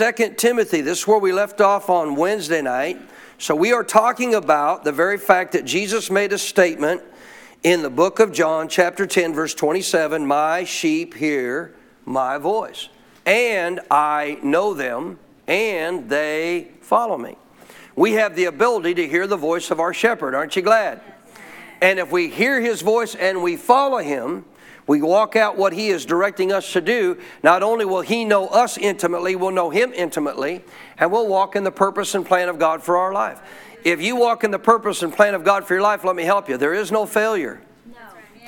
Second Timothy, this is where we left off on Wednesday night. So we are talking about the very fact that Jesus made a statement in the book of John, chapter 10, verse 27 My sheep hear my voice, and I know them, and they follow me. We have the ability to hear the voice of our shepherd, aren't you glad? And if we hear his voice and we follow him, we walk out what He is directing us to do, not only will He know us intimately, we'll know Him intimately, and we'll walk in the purpose and plan of God for our life. If you walk in the purpose and plan of God for your life, let me help you. There is no failure.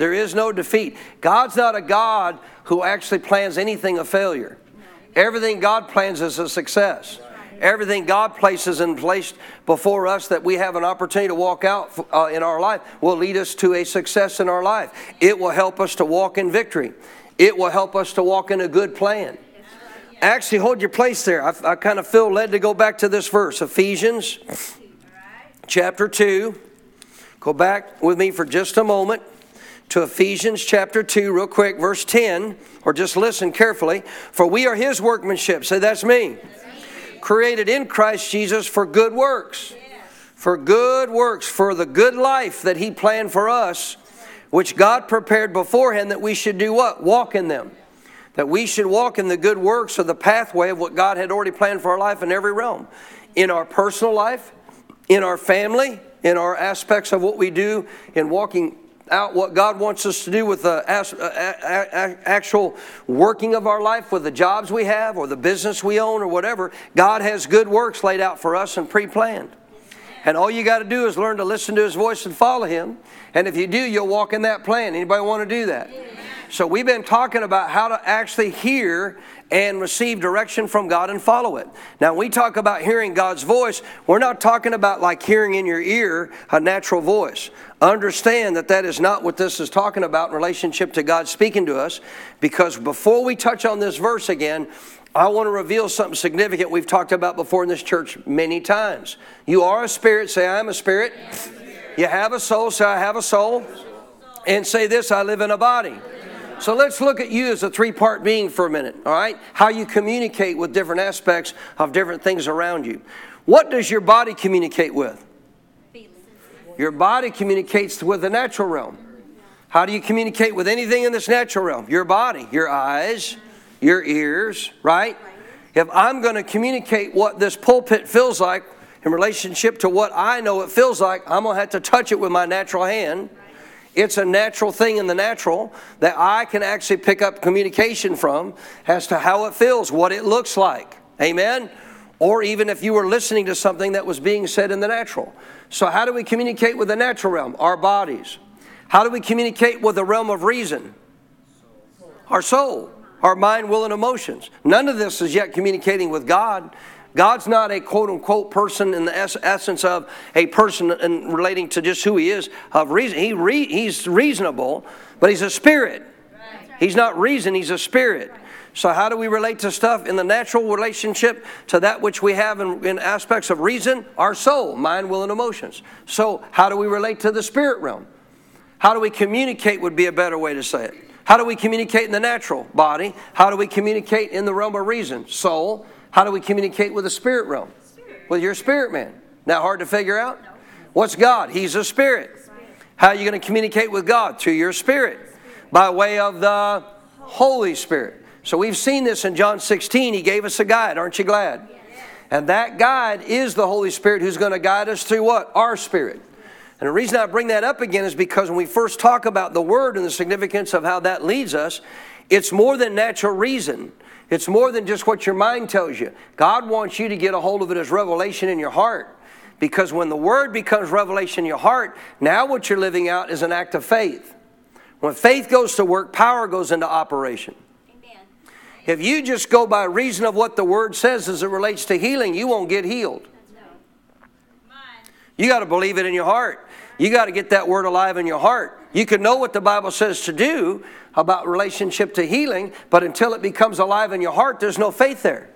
There is no defeat. God's not a God who actually plans anything a failure. Everything God plans is a success everything God places in place before us that we have an opportunity to walk out uh, in our life will lead us to a success in our life. It will help us to walk in victory. It will help us to walk in a good plan. Actually, hold your place there. I, I kind of feel led to go back to this verse Ephesians chapter 2. Go back with me for just a moment to Ephesians chapter 2, real quick, verse 10, or just listen carefully. For we are his workmanship. Say, that's me created in Christ Jesus for good works. For good works, for the good life that He planned for us, which God prepared beforehand that we should do what? Walk in them. That we should walk in the good works of the pathway of what God had already planned for our life in every realm. In our personal life, in our family, in our aspects of what we do in walking out what God wants us to do with the uh, actual working of our life, with the jobs we have, or the business we own, or whatever, God has good works laid out for us and pre planned. And all you got to do is learn to listen to His voice and follow Him. And if you do, you'll walk in that plan. Anybody want to do that? So we've been talking about how to actually hear and receive direction from God and follow it. Now, we talk about hearing God's voice, we're not talking about like hearing in your ear a natural voice. Understand that that is not what this is talking about in relationship to God speaking to us, because before we touch on this verse again, I want to reveal something significant we've talked about before in this church many times. You are a spirit, say, I am a spirit. You have a soul, say, I have a soul. And say this, I live in a body. So let's look at you as a three part being for a minute, all right? How you communicate with different aspects of different things around you. What does your body communicate with? Your body communicates with the natural realm. How do you communicate with anything in this natural realm? Your body, your eyes, your ears, right? If I'm going to communicate what this pulpit feels like in relationship to what I know it feels like, I'm going to have to touch it with my natural hand it's a natural thing in the natural that I can actually pick up communication from as to how it feels, what it looks like. Amen? Or even if you were listening to something that was being said in the natural. So, how do we communicate with the natural realm? Our bodies. How do we communicate with the realm of reason? Our soul, our mind, will, and emotions. None of this is yet communicating with God. God's not a quote unquote person in the essence of a person in relating to just who he is of reason. He re, he's reasonable, but he's a spirit. He's not reason, he's a spirit. So, how do we relate to stuff in the natural relationship to that which we have in, in, aspects of reason? Our soul, mind, will, and emotions. So, how do we relate to the spirit realm? How do we communicate, would be a better way to say it. How do we communicate in the natural body? How do we communicate in the realm of reason? Soul. How do we communicate with the spirit realm? Spirit. With your spirit man. Now, hard to figure out? No. What's God? He's a spirit. How are you going to communicate with God? Through your spirit. By way of the Holy Spirit. So we've seen this in John 16. He gave us a guide. Aren't you glad? And that guide is the Holy Spirit who's going to guide us through what? Our spirit. And the reason I bring that up again is because when we first talk about the Word and the significance of how that leads us, it's more than natural reason. It's more than just what your mind tells you. God wants you to get a hold of it as revelation in your heart. Because when the Word becomes revelation in your heart, now what you're living out is an act of faith. When faith goes to work, power goes into operation. Amen. If you just go by reason of what the word says as it relates to healing, you won't get healed. You got to believe it in your heart. You got to get that word alive in your heart. You can know what the Bible says to do about relationship to healing, but until it becomes alive in your heart, there's no faith there.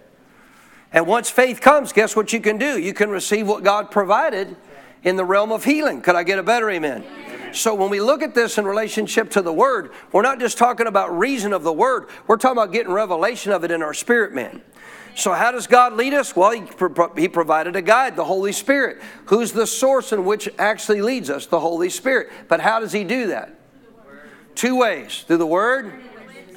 And once faith comes, guess what you can do? You can receive what God provided in the realm of healing. Could I get a better amen? So when we look at this in relationship to the word, we're not just talking about reason of the word, we're talking about getting revelation of it in our spirit man. So, how does God lead us? Well, he, he provided a guide, the Holy Spirit, who's the source in which actually leads us, the Holy Spirit. But how does He do that? Two ways through the Word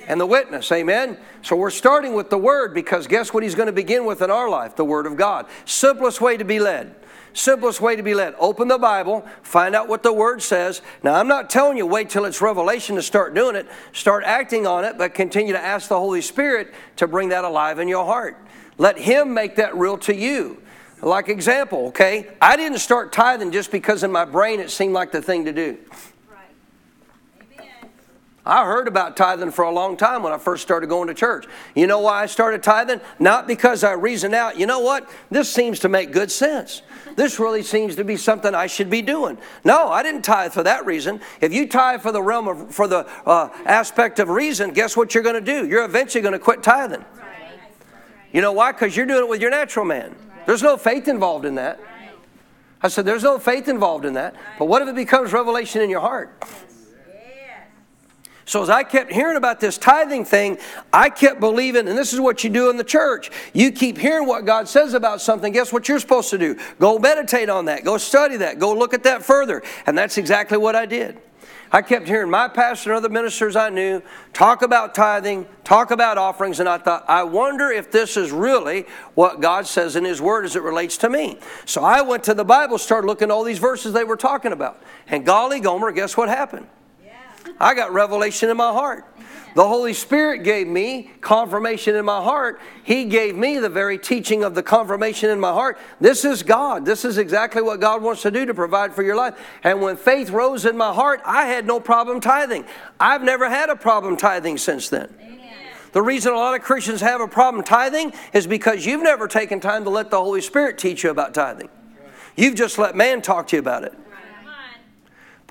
and the witness. Amen? So, we're starting with the Word because guess what He's going to begin with in our life? The Word of God. Simplest way to be led. Simplest way to be led. Open the Bible, find out what the Word says. Now, I'm not telling you wait till it's revelation to start doing it. Start acting on it, but continue to ask the Holy Spirit to bring that alive in your heart. Let Him make that real to you. Like example, okay? I didn't start tithing just because in my brain it seemed like the thing to do. I heard about tithing for a long time when I first started going to church. You know why I started tithing? Not because I reasoned out, you know what? This seems to make good sense. This really seems to be something I should be doing. No, I didn't tithe for that reason. If you tithe for the realm of, for the uh, aspect of reason, guess what you're going to do? You're eventually going to quit tithing. You know why? Because you're doing it with your natural man. There's no faith involved in that. I said, there's no faith involved in that. But what if it becomes revelation in your heart? So as I kept hearing about this tithing thing, I kept believing, and this is what you do in the church. You keep hearing what God says about something. Guess what you're supposed to do? Go meditate on that. Go study that. Go look at that further. And that's exactly what I did. I kept hearing my pastor and other ministers I knew talk about tithing, talk about offerings, and I thought, I wonder if this is really what God says in His Word as it relates to me. So I went to the Bible, started looking at all these verses they were talking about. And golly, Gomer, guess what happened? I got revelation in my heart. The Holy Spirit gave me confirmation in my heart. He gave me the very teaching of the confirmation in my heart. This is God. This is exactly what God wants to do to provide for your life. And when faith rose in my heart, I had no problem tithing. I've never had a problem tithing since then. The reason a lot of Christians have a problem tithing is because you've never taken time to let the Holy Spirit teach you about tithing. You've just let man talk to you about it.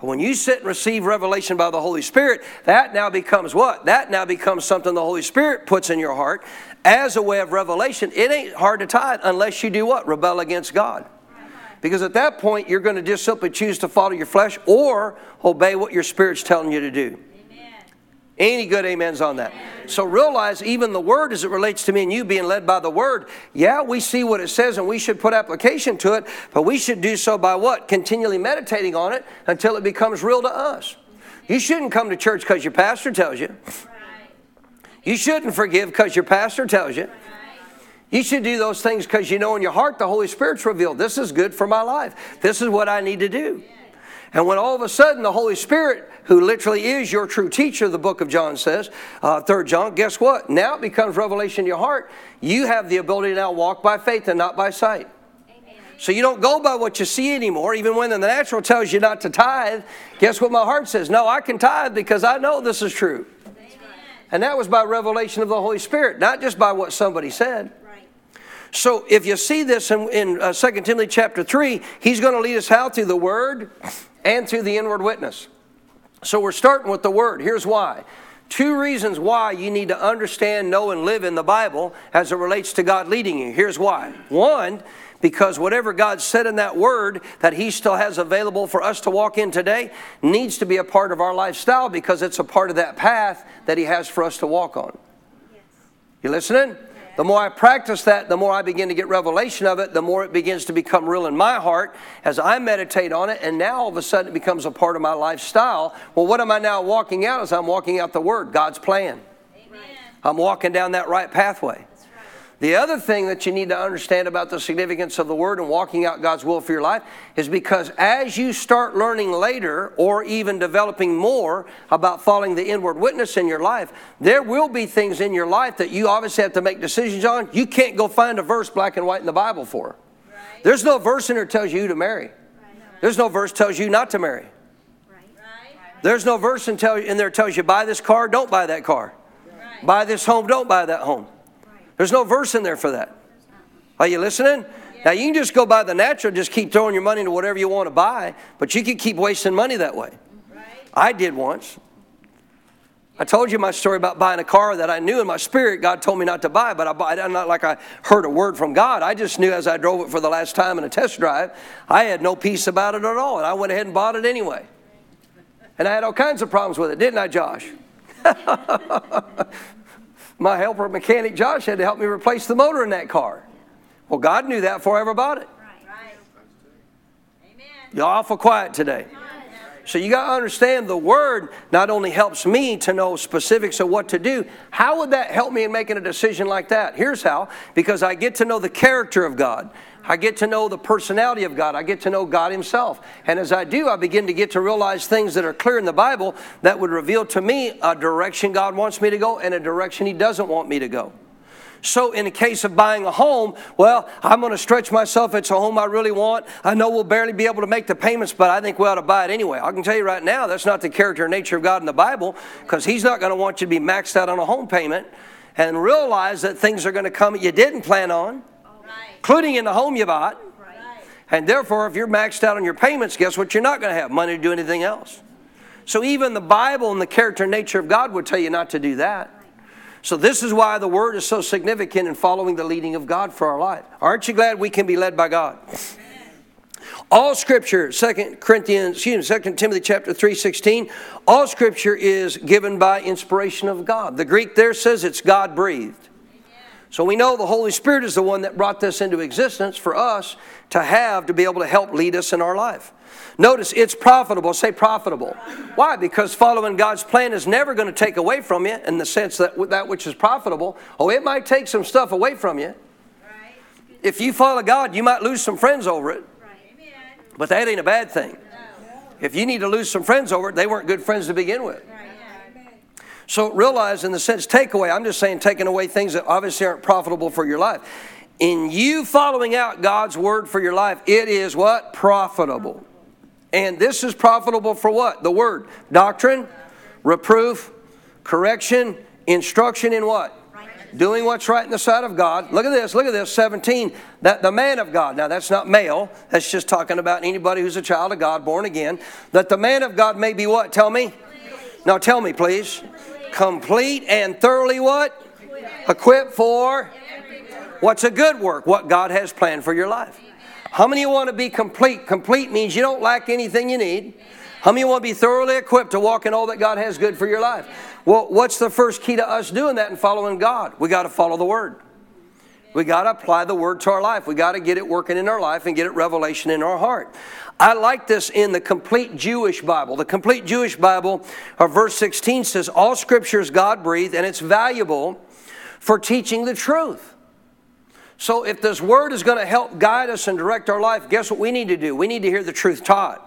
But when you sit and receive revelation by the Holy Spirit, that now becomes what? That now becomes something the Holy Spirit puts in your heart as a way of revelation. It ain't hard to tithe unless you do what? Rebel against God. Because at that point, you're going to just simply choose to follow your flesh or obey what your spirit's telling you to do. Any good amens on that? So realize even the word as it relates to me and you being led by the word, yeah, we see what it says and we should put application to it, but we should do so by what? Continually meditating on it until it becomes real to us. You shouldn't come to church because your pastor tells you. You shouldn't forgive because your pastor tells you. You should do those things because you know in your heart the Holy Spirit's revealed. This is good for my life. This is what I need to do. And when all of a sudden the Holy Spirit, who literally is your true teacher, the book of John says, uh, 3 John, guess what? Now it becomes revelation in your heart. You have the ability to now walk by faith and not by sight. So you don't go by what you see anymore, even when the natural tells you not to tithe. Guess what my heart says? No, I can tithe because I know this is true. And that was by revelation of the Holy Spirit, not just by what somebody said. So if you see this in, in uh, 2 Timothy chapter 3, he's going to lead us how? Through the Word and through the inward witness. So we're starting with the Word. Here's why. Two reasons why you need to understand, know, and live in the Bible as it relates to God leading you. Here's why. One, because whatever God said in that word that He still has available for us to walk in today needs to be a part of our lifestyle because it's a part of that path that He has for us to walk on. You listening? The more I practice that, the more I begin to get revelation of it, the more it begins to become real in my heart as I meditate on it, and now all of a sudden it becomes a part of my lifestyle. Well, what am I now walking out as I'm walking out the Word, God's plan? Amen. I'm walking down that right pathway. The other thing that you need to understand about the significance of the Word and walking out God's will for your life is because as you start learning later or even developing more about following the inward witness in your life, there will be things in your life that you obviously have to make decisions on. You can't go find a verse black and white in the Bible for. Right. There's no verse in there tells you to marry. Right. There's no verse tells you not to marry. Right. There's no verse in, tell, in there tells you buy this car, don't buy that car. Buy this home, don't buy that home. There's no verse in there for that. Are you listening? Now you can just go by the natural, just keep throwing your money into whatever you want to buy, but you can keep wasting money that way. I did once. I told you my story about buying a car that I knew in my spirit God told me not to buy, but I bought it not like I heard a word from God. I just knew as I drove it for the last time in a test drive, I had no peace about it at all, and I went ahead and bought it anyway. And I had all kinds of problems with it, didn't I, Josh? my helper mechanic Josh had to help me replace the motor in that car. Well, God knew that before I ever bought it. Right. You're awful quiet today. So you got to understand the word not only helps me to know specifics of what to do, how would that help me in making a decision like that? Here's how because I get to know the character of God. I get to know the personality of God. I get to know God Himself. And as I do, I begin to get to realize things that are clear in the Bible that would reveal to me a direction God wants me to go and a direction He doesn't want me to go. So, in the case of buying a home, well, I'm going to stretch myself. It's a home I really want. I know we'll barely be able to make the payments, but I think we ought to buy it anyway. I can tell you right now, that's not the character and nature of God in the Bible because He's not going to want you to be maxed out on a home payment and realize that things are going to come that you didn't plan on, including in the home you bought. And therefore, if you're maxed out on your payments, guess what? You're not going to have money to do anything else. So, even the Bible and the character and nature of God would tell you not to do that. So, this is why the Word is so significant in following the leading of God for our life. Aren't you glad we can be led by God? All scripture, 2 Corinthians, excuse me, 2 Timothy chapter 3.16 all scripture is given by inspiration of God. The Greek there says it's God breathed. So we know the Holy Spirit is the one that brought this into existence for us to have to be able to help lead us in our life. Notice it's profitable. Say profitable. Why? Because following God's plan is never going to take away from you in the sense that that which is profitable. Oh, it might take some stuff away from you. If you follow God, you might lose some friends over it. But that ain't a bad thing. If you need to lose some friends over it, they weren't good friends to begin with. So realize, in the sense, takeaway, I'm just saying taking away things that obviously aren't profitable for your life. In you following out God's word for your life, it is what? Profitable. And this is profitable for what? The word. Doctrine, reproof, correction, instruction in what? Doing what's right in the sight of God. Look at this, look at this, 17. That the man of God, now that's not male, that's just talking about anybody who's a child of God, born again. That the man of God may be what? Tell me. Now tell me, please. Complete and thoroughly what? Equipped for what's a good work, what God has planned for your life. How many want to be complete? Complete means you don't lack anything you need. How many want to be thoroughly equipped to walk in all that God has good for your life? Well, what's the first key to us doing that and following God? We got to follow the Word. We got to apply the Word to our life. We got to get it working in our life and get it revelation in our heart. I like this in the complete Jewish Bible. The complete Jewish Bible, verse 16 says, All scripture is God breathed and it's valuable for teaching the truth. So, if this word is going to help guide us and direct our life, guess what we need to do? We need to hear the truth taught.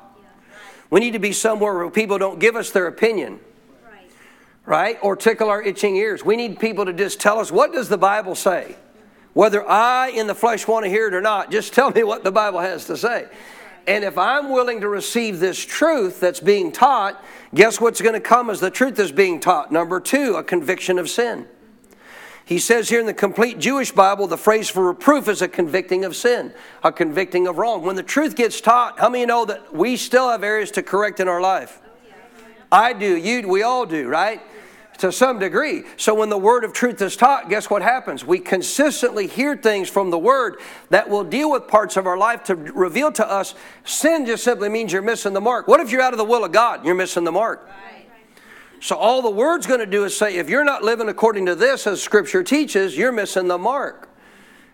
We need to be somewhere where people don't give us their opinion, right? Or tickle our itching ears. We need people to just tell us what does the Bible say? Whether I in the flesh want to hear it or not, just tell me what the Bible has to say. And if I'm willing to receive this truth that's being taught, guess what's going to come as the truth is being taught? Number two, a conviction of sin. He says here in the complete Jewish Bible, the phrase for reproof is a convicting of sin, a convicting of wrong. When the truth gets taught, how many know that we still have areas to correct in our life? I do, you, we all do, right? To some degree. So when the word of truth is taught, guess what happens? We consistently hear things from the word that will deal with parts of our life to reveal to us sin just simply means you're missing the mark. What if you're out of the will of God? You're missing the mark. So all the word's going to do is say, if you're not living according to this as Scripture teaches, you're missing the mark.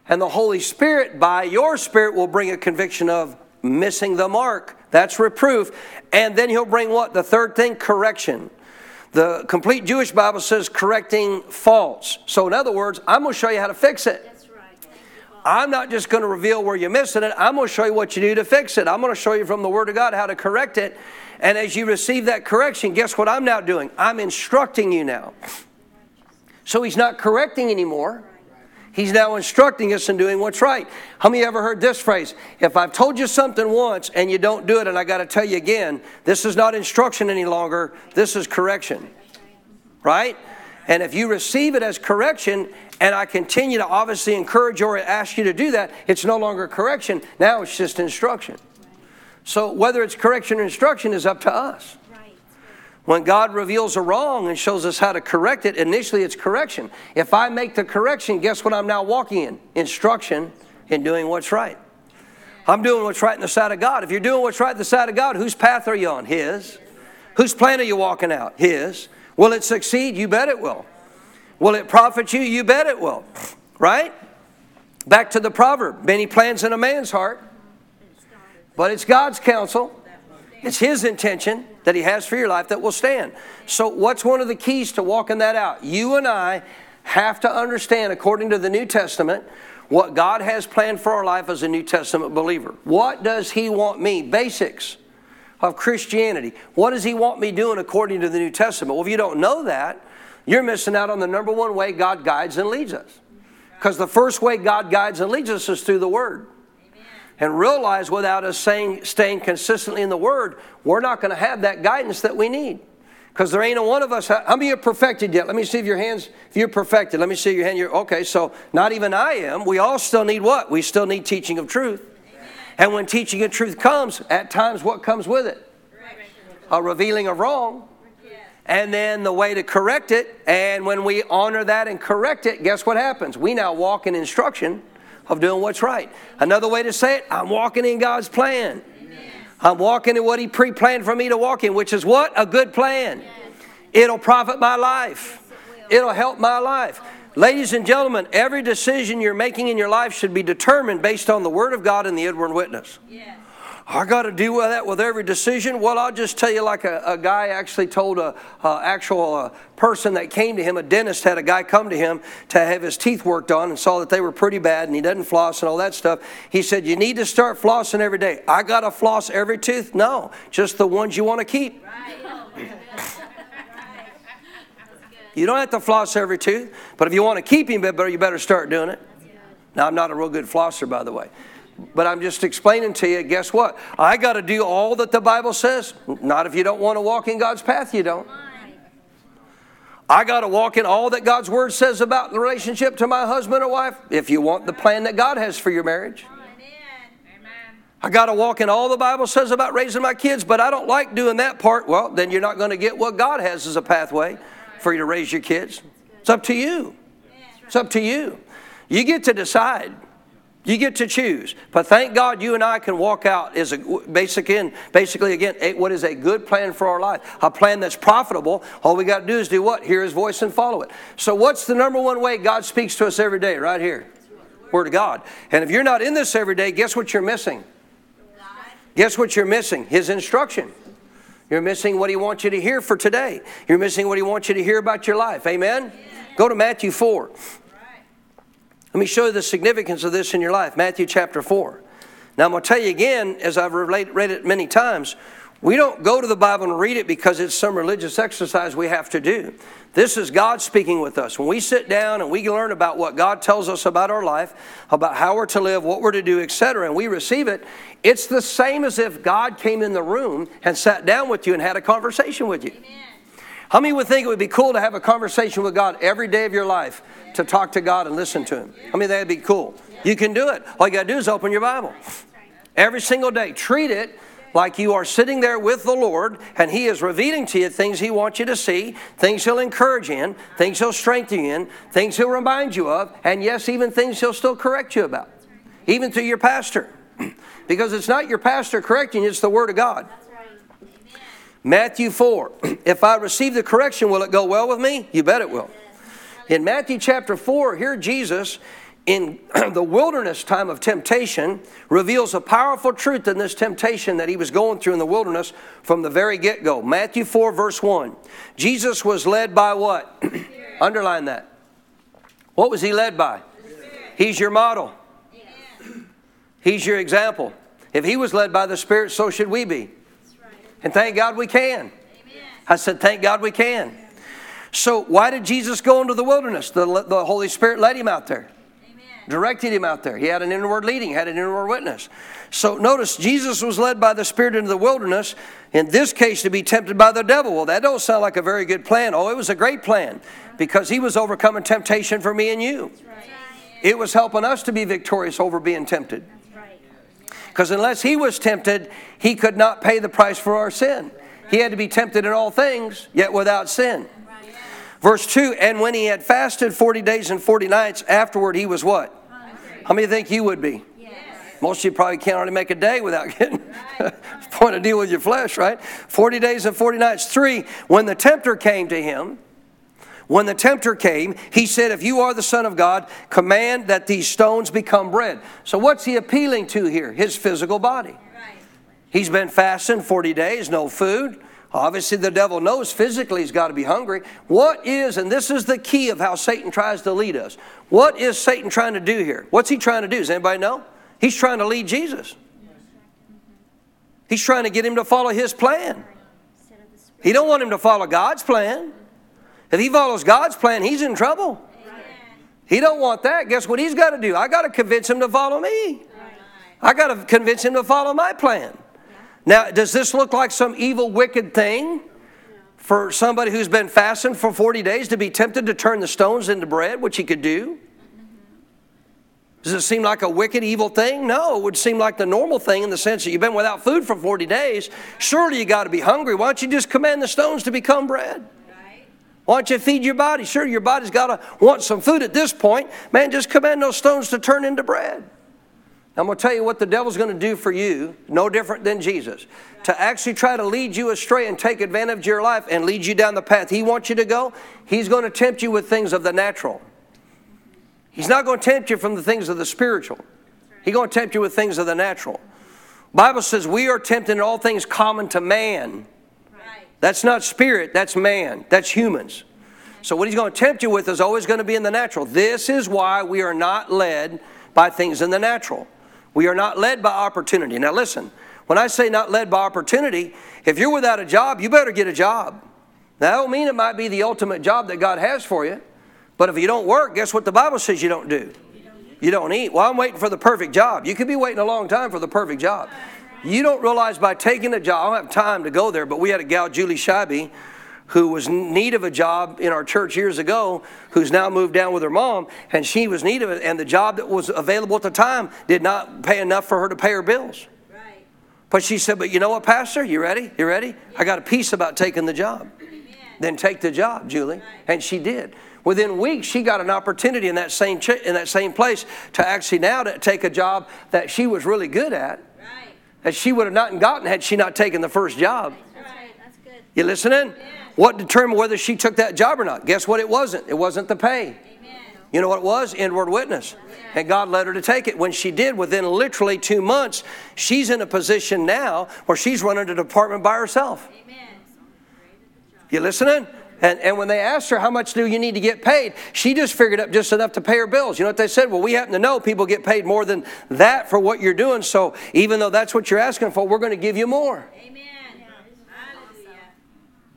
And the Holy Spirit, by your Spirit, will bring a conviction of missing the mark. That's reproof. And then He'll bring what? The third thing, correction. The complete Jewish Bible says correcting faults. So, in other words, I'm going to show you how to fix it. I'm not just going to reveal where you're missing it. I'm going to show you what you do to fix it. I'm going to show you from the Word of God how to correct it. And as you receive that correction, guess what I'm now doing? I'm instructing you now. So he's not correcting anymore. He's now instructing us in doing what's right. How many ever heard this phrase? If I've told you something once and you don't do it, and I got to tell you again, this is not instruction any longer, this is correction. Right? And if you receive it as correction, and I continue to obviously encourage or ask you to do that, it's no longer correction. Now it's just instruction. So whether it's correction or instruction is up to us. When God reveals a wrong and shows us how to correct it, initially it's correction. If I make the correction, guess what I'm now walking in? Instruction in doing what's right. I'm doing what's right in the sight of God. If you're doing what's right in the sight of God, whose path are you on? His. Whose plan are you walking out? His. Will it succeed? You bet it will. Will it profit you? You bet it will. Right? Back to the proverb many plans in a man's heart, but it's God's counsel. It's His intention that He has for your life that will stand. So, what's one of the keys to walking that out? You and I have to understand, according to the New Testament, what God has planned for our life as a New Testament believer. What does He want me? Basics of Christianity. What does He want me doing according to the New Testament? Well, if you don't know that, you're missing out on the number one way God guides and leads us. Because the first way God guides and leads us is through the Word and realize without us saying, staying consistently in the Word, we're not going to have that guidance that we need. Because there ain't a one of us. How many are perfected yet? Let me see if your hands, if you're perfected. Let me see your hand. You're, okay, so not even I am. We all still need what? We still need teaching of truth. Amen. And when teaching of truth comes, at times what comes with it? A revealing of wrong. And then the way to correct it. And when we honor that and correct it, guess what happens? We now walk in instruction of doing what's right. Another way to say it, I'm walking in God's plan. Amen. I'm walking in what He pre planned for me to walk in, which is what? A good plan. Yes. It'll profit my life, yes, it will help my life. Ladies and gentlemen, every decision you're making in your life should be determined based on the Word of God and the inward witness. Yes. I got to deal with that with every decision. Well, I'll just tell you, like a, a guy actually told a, a actual uh, person that came to him, a dentist had a guy come to him to have his teeth worked on and saw that they were pretty bad and he doesn't floss and all that stuff. He said, "You need to start flossing every day." I got to floss every tooth? No, just the ones you want to keep. You don't have to floss every tooth, but if you want to keep him better, you better start doing it. Now, I'm not a real good flosser, by the way. But I'm just explaining to you, guess what? I got to do all that the Bible says. Not if you don't want to walk in God's path, you don't. I got to walk in all that God's Word says about the relationship to my husband or wife if you want the plan that God has for your marriage. I got to walk in all the Bible says about raising my kids, but I don't like doing that part. Well, then you're not going to get what God has as a pathway for you to raise your kids. It's up to you. It's up to you. You get to decide. You get to choose. But thank God you and I can walk out as a basic in, basically again, what is a good plan for our life? A plan that's profitable. All we got to do is do what? Hear his voice and follow it. So what's the number one way God speaks to us every day? Right here. Word of God. And if you're not in this every day, guess what you're missing? Guess what you're missing? His instruction. You're missing what he wants you to hear for today. You're missing what he wants you to hear about your life. Amen? Go to Matthew 4. Let me show you the significance of this in your life. Matthew chapter 4. Now, I'm going to tell you again, as I've read it many times, we don't go to the Bible and read it because it's some religious exercise we have to do. This is God speaking with us. When we sit down and we learn about what God tells us about our life, about how we're to live, what we're to do, etc., and we receive it, it's the same as if God came in the room and sat down with you and had a conversation with you. Amen. How many would think it would be cool to have a conversation with God every day of your life to talk to God and listen to Him? I mean, that'd be cool. You can do it. All you got to do is open your Bible every single day. Treat it like you are sitting there with the Lord and He is revealing to you things He wants you to see, things He'll encourage you in, things He'll strengthen you in, things He'll remind you of, and yes, even things He'll still correct you about, even through your pastor. because it's not your pastor correcting you, it's the Word of God. Matthew 4. If I receive the correction, will it go well with me? You bet it will. In Matthew chapter 4, here Jesus, in the wilderness time of temptation, reveals a powerful truth in this temptation that he was going through in the wilderness from the very get go. Matthew 4, verse 1. Jesus was led by what? Underline that. What was he led by? He's your model, he's your example. If he was led by the Spirit, so should we be. And thank God we can. Amen. I said, thank God we can. So, why did Jesus go into the wilderness? The, the Holy Spirit led him out there. directed him out there. He had an inward leading, had an inward witness. So notice Jesus was led by the Spirit into the wilderness, in this case to be tempted by the devil. Well, that don't sound like a very good plan. Oh, it was a great plan because he was overcoming temptation for me and you. It was helping us to be victorious over being tempted. Because unless he was tempted, he could not pay the price for our sin. He had to be tempted in all things, yet without sin. Verse 2 And when he had fasted 40 days and 40 nights, afterward he was what? How many think you would be? Most of you probably can't hardly make a day without getting point to deal with your flesh, right? 40 days and 40 nights. Three, when the tempter came to him, when the tempter came, he said, If you are the Son of God, command that these stones become bread. So, what's he appealing to here? His physical body. He's been fasting 40 days, no food. Obviously, the devil knows physically he's got to be hungry. What is, and this is the key of how Satan tries to lead us, what is Satan trying to do here? What's he trying to do? Does anybody know? He's trying to lead Jesus. He's trying to get him to follow his plan. He don't want him to follow God's plan. If he follows God's plan, he's in trouble. He don't want that. Guess what he's got to do? I got to convince him to follow me. I got to convince him to follow my plan. Now, does this look like some evil, wicked thing for somebody who's been fasting for 40 days to be tempted to turn the stones into bread, which he could do? Does it seem like a wicked, evil thing? No, it would seem like the normal thing in the sense that you've been without food for 40 days. Surely you got to be hungry. Why don't you just command the stones to become bread? Why don't you feed your body? Sure, your body's got to want some food at this point. Man, just command those stones to turn into bread. I'm going to tell you what the devil's going to do for you, no different than Jesus. To actually try to lead you astray and take advantage of your life and lead you down the path he wants you to go, he's going to tempt you with things of the natural. He's not going to tempt you from the things of the spiritual. He's going to tempt you with things of the natural. Bible says we are tempted in all things common to man. That's not spirit, that's man, that's humans. So what he's going to tempt you with is always going to be in the natural. This is why we are not led by things in the natural. We are not led by opportunity. Now, listen, when I say not led by opportunity, if you're without a job, you better get a job. Now, that don't mean it might be the ultimate job that God has for you, but if you don't work, guess what the Bible says you don't do? You don't eat. Well, I'm waiting for the perfect job. You could be waiting a long time for the perfect job. You don't realize by taking a job, I don't have time to go there, but we had a gal, Julie Scheibe, who was in need of a job in our church years ago, who's now moved down with her mom, and she was in need of it, and the job that was available at the time did not pay enough for her to pay her bills. Right. But she said, But you know what, Pastor? You ready? You ready? Yeah. I got a peace about taking the job. Amen. Then take the job, Julie. Right. And she did. Within weeks, she got an opportunity in that same ch- in that same place to actually now to take a job that she was really good at. That she would have not gotten had she not taken the first job. That's right. That's good. You listening? Yeah. What determined whether she took that job or not? Guess what it wasn't? It wasn't the pay. Amen. You know what it was? Inward witness. And God led her to take it. When she did, within literally two months, she's in a position now where she's running a department by herself. Amen. You listening? And, and when they asked her, How much do you need to get paid? She just figured up just enough to pay her bills. You know what they said? Well, we happen to know people get paid more than that for what you're doing. So even though that's what you're asking for, we're going to give you more. Amen.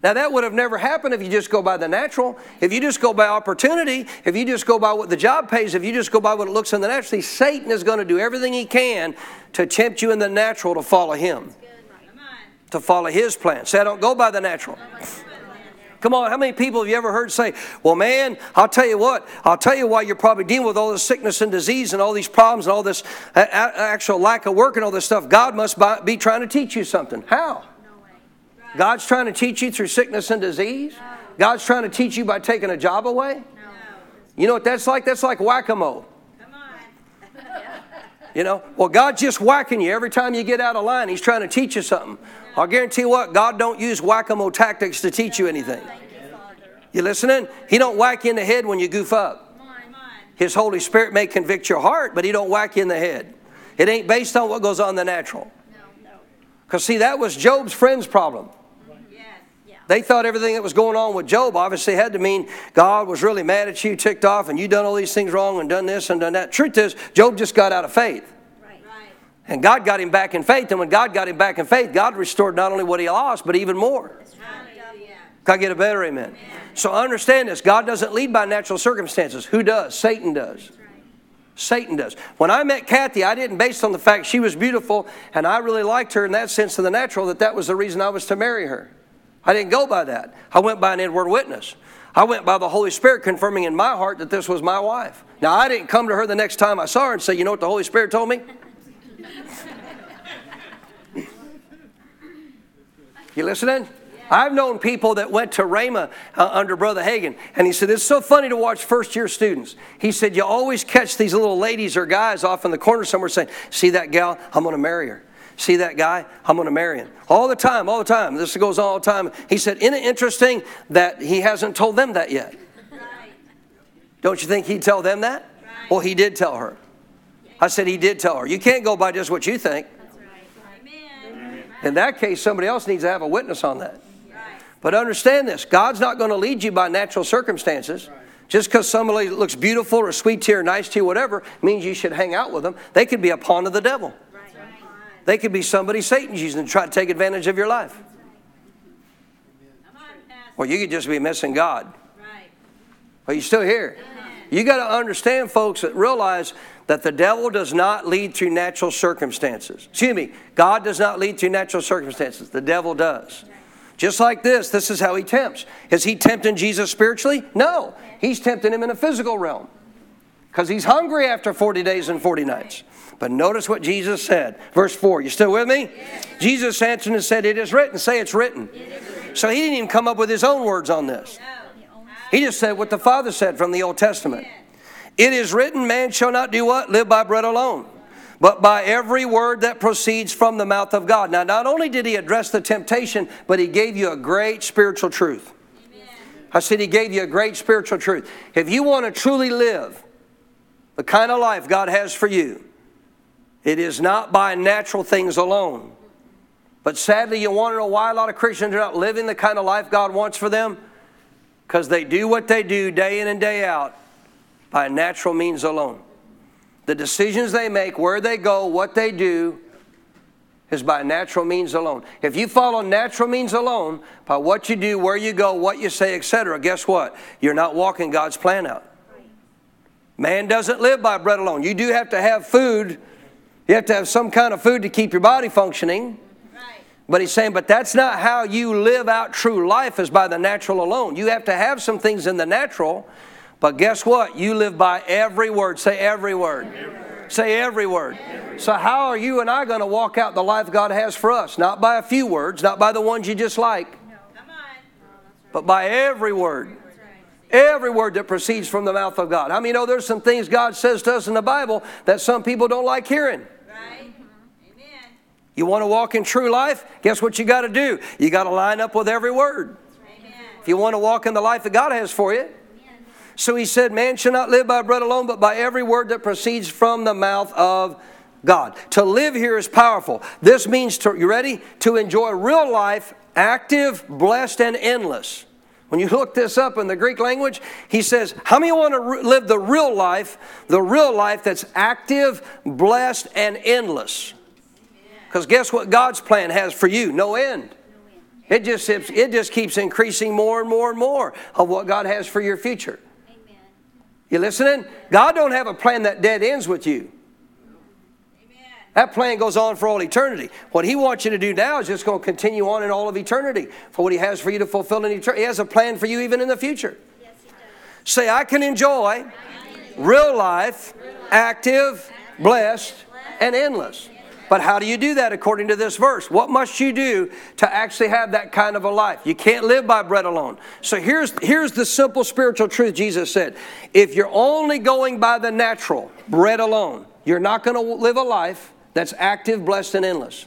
Now, that would have never happened if you just go by the natural. If you just go by opportunity, if you just go by what the job pays, if you just go by what it looks in the natural, see, Satan is going to do everything he can to tempt you in the natural to follow him, to follow his plan. Say, I don't go by the natural. Come on, how many people have you ever heard say, Well, man, I'll tell you what, I'll tell you why you're probably dealing with all this sickness and disease and all these problems and all this actual lack of work and all this stuff. God must be trying to teach you something. How? God's trying to teach you through sickness and disease? God's trying to teach you by taking a job away? You know what that's like? That's like whack a mole. You know, well, God's just whacking you every time you get out of line. He's trying to teach you something. I'll guarantee you what, God don't use whack-a-mole tactics to teach you anything. You listening? He don't whack you in the head when you goof up. His Holy Spirit may convict your heart, but he don't whack you in the head. It ain't based on what goes on the natural. Because see, that was Job's friend's problem. They thought everything that was going on with Job obviously had to mean God was really mad at you, ticked off, and you done all these things wrong and done this and done that. Truth is, Job just got out of faith. And God got him back in faith. And when God got him back in faith, God restored not only what he lost, but even more. Can I get a better amen? amen? So understand this God doesn't lead by natural circumstances. Who does? Satan does. Satan does. When I met Kathy, I didn't based on the fact she was beautiful and I really liked her in that sense of the natural that that was the reason I was to marry her. I didn't go by that. I went by an inward witness. I went by the Holy Spirit confirming in my heart that this was my wife. Now, I didn't come to her the next time I saw her and say, You know what the Holy Spirit told me? You listening? I've known people that went to Rhema uh, under Brother Hagin, and he said, It's so funny to watch first year students. He said, You always catch these little ladies or guys off in the corner somewhere saying, See that gal? I'm going to marry her. See that guy? I'm going to marry him. All the time, all the time. This goes on all the time. He said, Isn't it interesting that he hasn't told them that yet? Right. Don't you think he'd tell them that? Right. Well, he did tell her. I said, He did tell her. You can't go by just what you think. In that case, somebody else needs to have a witness on that. But understand this God's not going to lead you by natural circumstances. Just because somebody looks beautiful or sweet to you or nice to you, whatever, means you should hang out with them. They could be a pawn of the devil. They could be somebody Satan's using to try to take advantage of your life. Or you could just be missing God. Are you still here? You got to understand, folks, that realize that the devil does not lead through natural circumstances. Excuse me, God does not lead through natural circumstances. The devil does. Just like this, this is how he tempts. Is he tempting Jesus spiritually? No. He's tempting him in a physical realm because he's hungry after 40 days and 40 nights. But notice what Jesus said. Verse 4. You still with me? Yes. Jesus answered and said, It is written. Say it's written. written. So he didn't even come up with his own words on this. He just said what the Father said from the Old Testament. It is written, man shall not do what? Live by bread alone but by every word that proceeds from the mouth of God. Now, not only did he address the temptation, but he gave you a great spiritual truth. Amen. I said he gave you a great spiritual truth. If you want to truly live the kind of life God has for you, it is not by natural things alone. But sadly, you want to know why a lot of Christians are not living the kind of life God wants for them? Because they do what they do day in and day out by natural means alone. The decisions they make, where they go, what they do, is by natural means alone. If you follow natural means alone, by what you do, where you go, what you say, etc., guess what? You're not walking God's plan out. Man doesn't live by bread alone. You do have to have food. You have to have some kind of food to keep your body functioning. But he's saying, but that's not how you live out true life, is by the natural alone. You have to have some things in the natural but guess what? You live by every word. Say every word. Every. Say every word. every. So, how are you and I going to walk out the life God has for us? Not by a few words, not by the ones you just like, but by every word. Every word that proceeds from the mouth of God. I mean, you know there's some things God says to us in the Bible that some people don't like hearing. Right. Amen. You want to walk in true life? Guess what you got to do? You got to line up with every word. Amen. If you want to walk in the life that God has for you, so he said, Man shall not live by bread alone, but by every word that proceeds from the mouth of God. To live here is powerful. This means, to, you ready? To enjoy real life, active, blessed, and endless. When you look this up in the Greek language, he says, How many want to re- live the real life, the real life that's active, blessed, and endless? Because guess what God's plan has for you? No end. It just, it just keeps increasing more and more and more of what God has for your future. You listening? God don't have a plan that dead ends with you. That plan goes on for all eternity. What He wants you to do now is just going to continue on in all of eternity for what He has for you to fulfill in eternity. He has a plan for you even in the future. Yes, Say, I can enjoy real life, active, blessed, and endless. But how do you do that according to this verse? What must you do to actually have that kind of a life? You can't live by bread alone. So here's, here's the simple spiritual truth Jesus said. If you're only going by the natural, bread alone, you're not going to live a life that's active, blessed, and endless.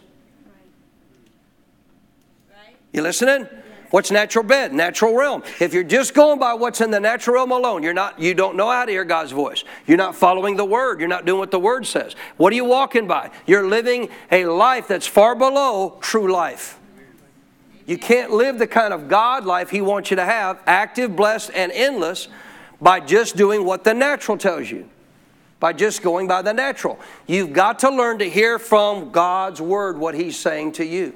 You listening? What's natural bed? Natural realm. If you're just going by what's in the natural realm alone, you're not, you don't know how to hear God's voice. You're not following the word. You're not doing what the word says. What are you walking by? You're living a life that's far below true life. You can't live the kind of God life He wants you to have, active, blessed, and endless, by just doing what the natural tells you, by just going by the natural. You've got to learn to hear from God's Word what He's saying to you.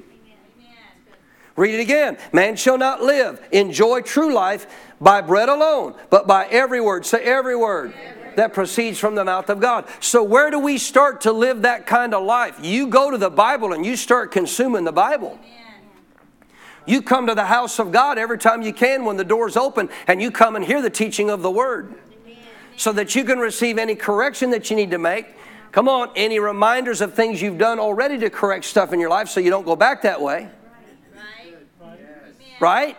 Read it again. Man shall not live, enjoy true life by bread alone, but by every word. Say every word. That proceeds from the mouth of God. So, where do we start to live that kind of life? You go to the Bible and you start consuming the Bible. You come to the house of God every time you can when the door's open, and you come and hear the teaching of the Word so that you can receive any correction that you need to make. Come on, any reminders of things you've done already to correct stuff in your life so you don't go back that way. Right?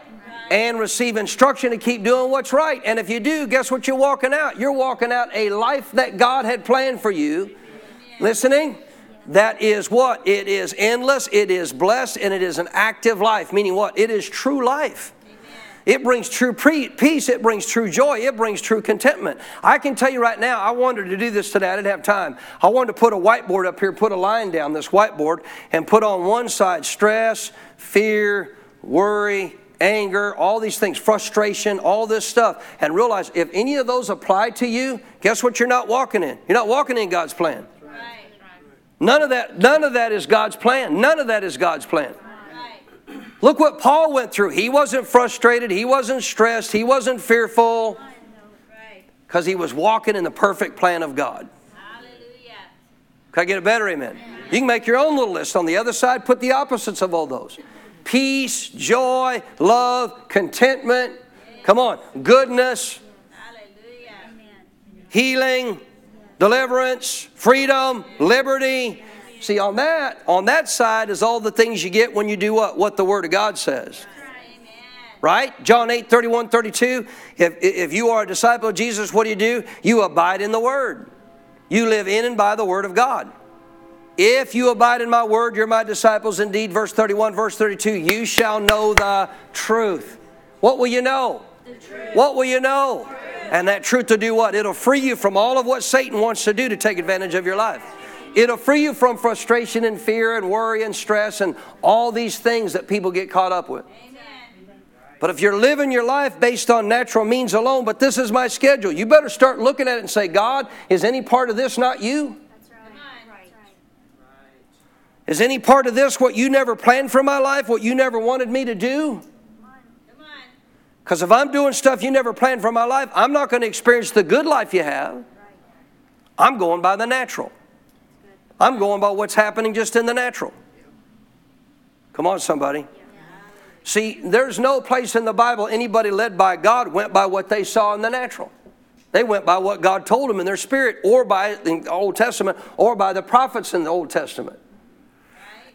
And receive instruction to keep doing what's right. And if you do, guess what you're walking out? You're walking out a life that God had planned for you. Listening? that is what? It is endless, it is blessed, and it is an active life. Meaning what? It is true life. It brings true peace. It brings true joy. It brings true contentment. I can tell you right now, I wanted to do this today. I didn't have time. I wanted to put a whiteboard up here, put a line down this whiteboard, and put on one side stress, fear, worry, anger, all these things, frustration, all this stuff, and realize if any of those apply to you, guess what you're not walking in? You're not walking in God's plan. None of that, none of that is God's plan. None of that is God's plan. Look what Paul went through. He wasn't frustrated, he wasn't stressed, he wasn't fearful. Because he was walking in the perfect plan of God. Hallelujah. Can I get a better amen? You can make your own little list. On the other side, put the opposites of all those peace, joy, love, contentment. Come on, goodness, healing, deliverance, freedom, liberty. See, on that, on that side is all the things you get when you do what? What the Word of God says. Right? John 8, 31, 32. If, if you are a disciple of Jesus, what do you do? You abide in the Word. You live in and by the Word of God. If you abide in my Word, you're my disciples indeed. Verse 31, verse 32. You shall know the truth. What will you know? What will you know? And that truth to do what? It'll free you from all of what Satan wants to do to take advantage of your life. It'll free you from frustration and fear and worry and stress and all these things that people get caught up with. But if you're living your life based on natural means alone, but this is my schedule, you better start looking at it and say, God, is any part of this not you? Is any part of this what you never planned for my life, what you never wanted me to do? Because if I'm doing stuff you never planned for my life, I'm not going to experience the good life you have. I'm going by the natural. I'm going by what's happening just in the natural. Come on, somebody. See, there's no place in the Bible anybody led by God went by what they saw in the natural. They went by what God told them in their spirit, or by the Old Testament, or by the prophets in the Old Testament.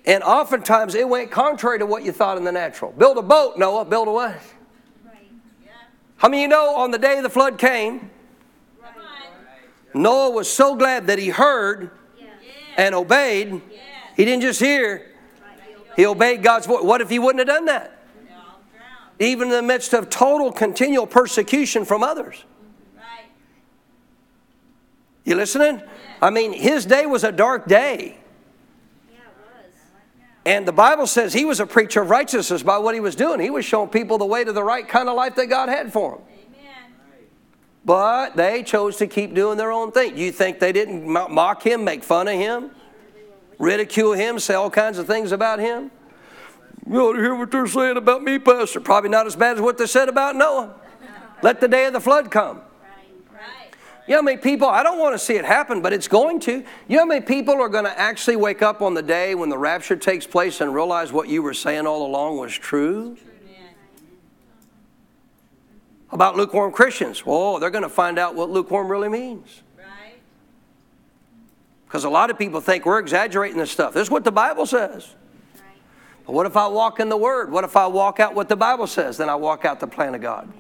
And oftentimes it went contrary to what you thought in the natural. Build a boat, Noah. Build a what? How many you know on the day the flood came, Noah was so glad that he heard and obeyed. He didn't just hear, he obeyed God's voice. What if he wouldn't have done that? Even in the midst of total continual persecution from others. You listening? I mean, his day was a dark day. And the Bible says he was a preacher of righteousness by what he was doing. He was showing people the way to the right kind of life that God had for them. But they chose to keep doing their own thing. You think they didn't mock him, make fun of him, ridicule him, say all kinds of things about him? You ought to hear what they're saying about me, Pastor. Probably not as bad as what they said about Noah. Let the day of the flood come. You know how many people, I don't want to see it happen, but it's going to. You know how many people are going to actually wake up on the day when the rapture takes place and realize what you were saying all along was true? About lukewarm Christians. Well, they're going to find out what lukewarm really means. Because a lot of people think we're exaggerating this stuff. This is what the Bible says. But what if I walk in the Word? What if I walk out what the Bible says? Then I walk out the plan of God.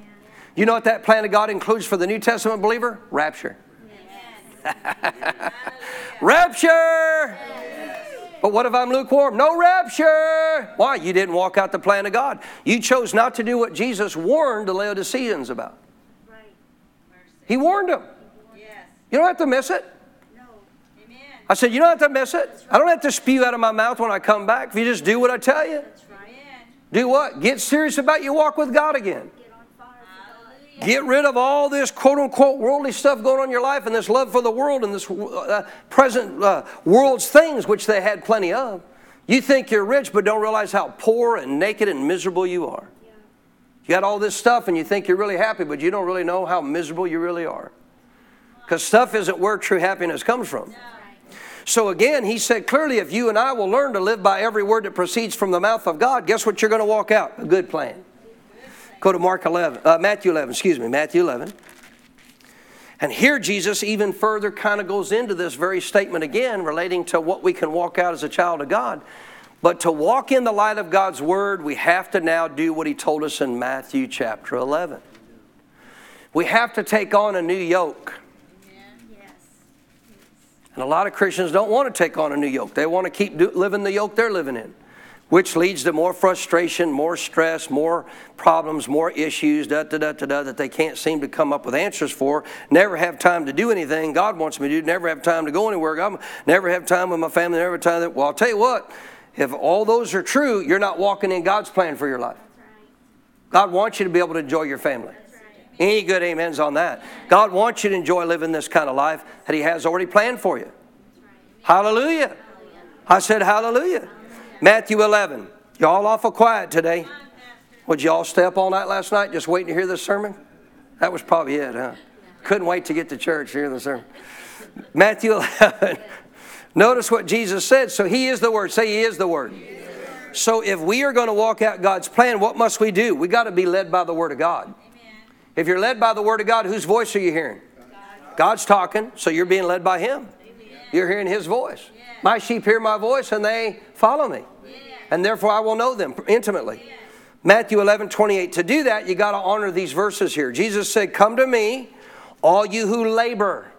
You know what that plan of God includes for the New Testament believer? Rapture. rapture! But what if I'm lukewarm? No rapture! Why? You didn't walk out the plan of God. You chose not to do what Jesus warned the Laodiceans about. He warned them. You don't have to miss it. I said, You don't have to miss it. I don't have to spew out of my mouth when I come back. If you just do what I tell you, do what? Get serious about your walk with God again. Get rid of all this quote unquote worldly stuff going on in your life and this love for the world and this uh, present uh, world's things, which they had plenty of. You think you're rich, but don't realize how poor and naked and miserable you are. You got all this stuff and you think you're really happy, but you don't really know how miserable you really are. Because stuff isn't where true happiness comes from. So again, he said clearly, if you and I will learn to live by every word that proceeds from the mouth of God, guess what you're going to walk out? A good plan. Go to Mark 11, uh, Matthew 11, excuse me, Matthew 11. And here Jesus even further kind of goes into this very statement again relating to what we can walk out as a child of God. But to walk in the light of God's word, we have to now do what he told us in Matthew chapter 11. We have to take on a new yoke. And a lot of Christians don't want to take on a new yoke. They want to keep living the yoke they're living in, which leads to more frustration, more stress, more problems, more issues, da, da, da, da, da, that they can't seem to come up with answers for. Never have time to do anything God wants me to do. Never have time to go anywhere. God, never have time with my family. Never have time. That, well, I'll tell you what, if all those are true, you're not walking in God's plan for your life. God wants you to be able to enjoy your family. Any good amens on that? God wants you to enjoy living this kind of life that He has already planned for you. Hallelujah. I said hallelujah. Matthew 11. Y'all awful quiet today. Would y'all stay up all night last night just waiting to hear this sermon? That was probably it, huh? Couldn't wait to get to church to hear the sermon. Matthew 11. Notice what Jesus said. So He is the Word. Say He is the Word. So if we are going to walk out God's plan, what must we do? We got to be led by the Word of God. If you're led by the Word of God, whose voice are you hearing? God's talking, so you're being led by Him. You're hearing His voice. My sheep hear my voice and they follow me. And therefore I will know them intimately. Matthew 11, 28. To do that, you got to honor these verses here. Jesus said, Come to me, all you who labor.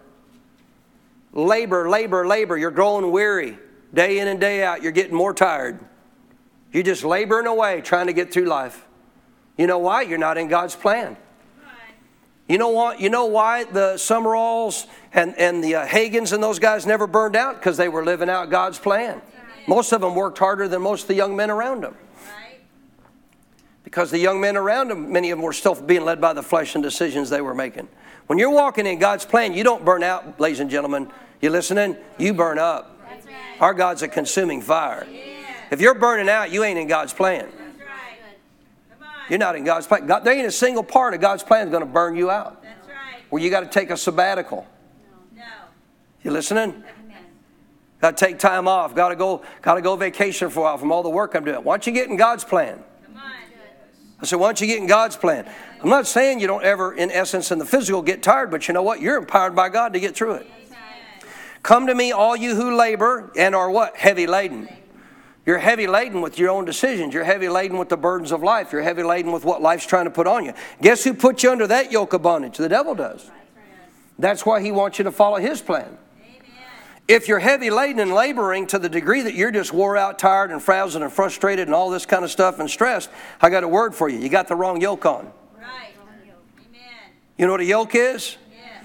Labor, labor, labor. You're growing weary day in and day out. You're getting more tired. You're just laboring away trying to get through life. You know why? You're not in God's plan. You know what? You know why the Sumralls and, and the uh, Hagins and those guys never burned out? Because they were living out God's plan. Most of them worked harder than most of the young men around them. Because the young men around them, many of them were still being led by the flesh and decisions they were making. When you're walking in God's plan, you don't burn out, ladies and gentlemen. You listening? You burn up. Our God's a consuming fire. If you're burning out, you ain't in God's plan. You're not in God's plan. God, there ain't a single part of God's plan that's going to burn you out. That's right. Where you got to take a sabbatical. No. You listening? Got to take time off. Got to go. Got to go vacation for a while from all the work I'm doing. Why don't you get in God's plan? Come on. I said, why don't you get in God's plan? I'm not saying you don't ever, in essence, in the physical, get tired, but you know what? You're empowered by God to get through it. Come to me, all you who labor and are what? Heavy laden. You're heavy laden with your own decisions. You're heavy laden with the burdens of life. You're heavy laden with what life's trying to put on you. Guess who put you under that yoke of bondage? The devil does. That's why he wants you to follow his plan. If you're heavy laden and laboring to the degree that you're just wore out, tired, and frazzled and frustrated and all this kind of stuff and stressed, I got a word for you. You got the wrong yoke on. Right. You know what a yoke is? Yes.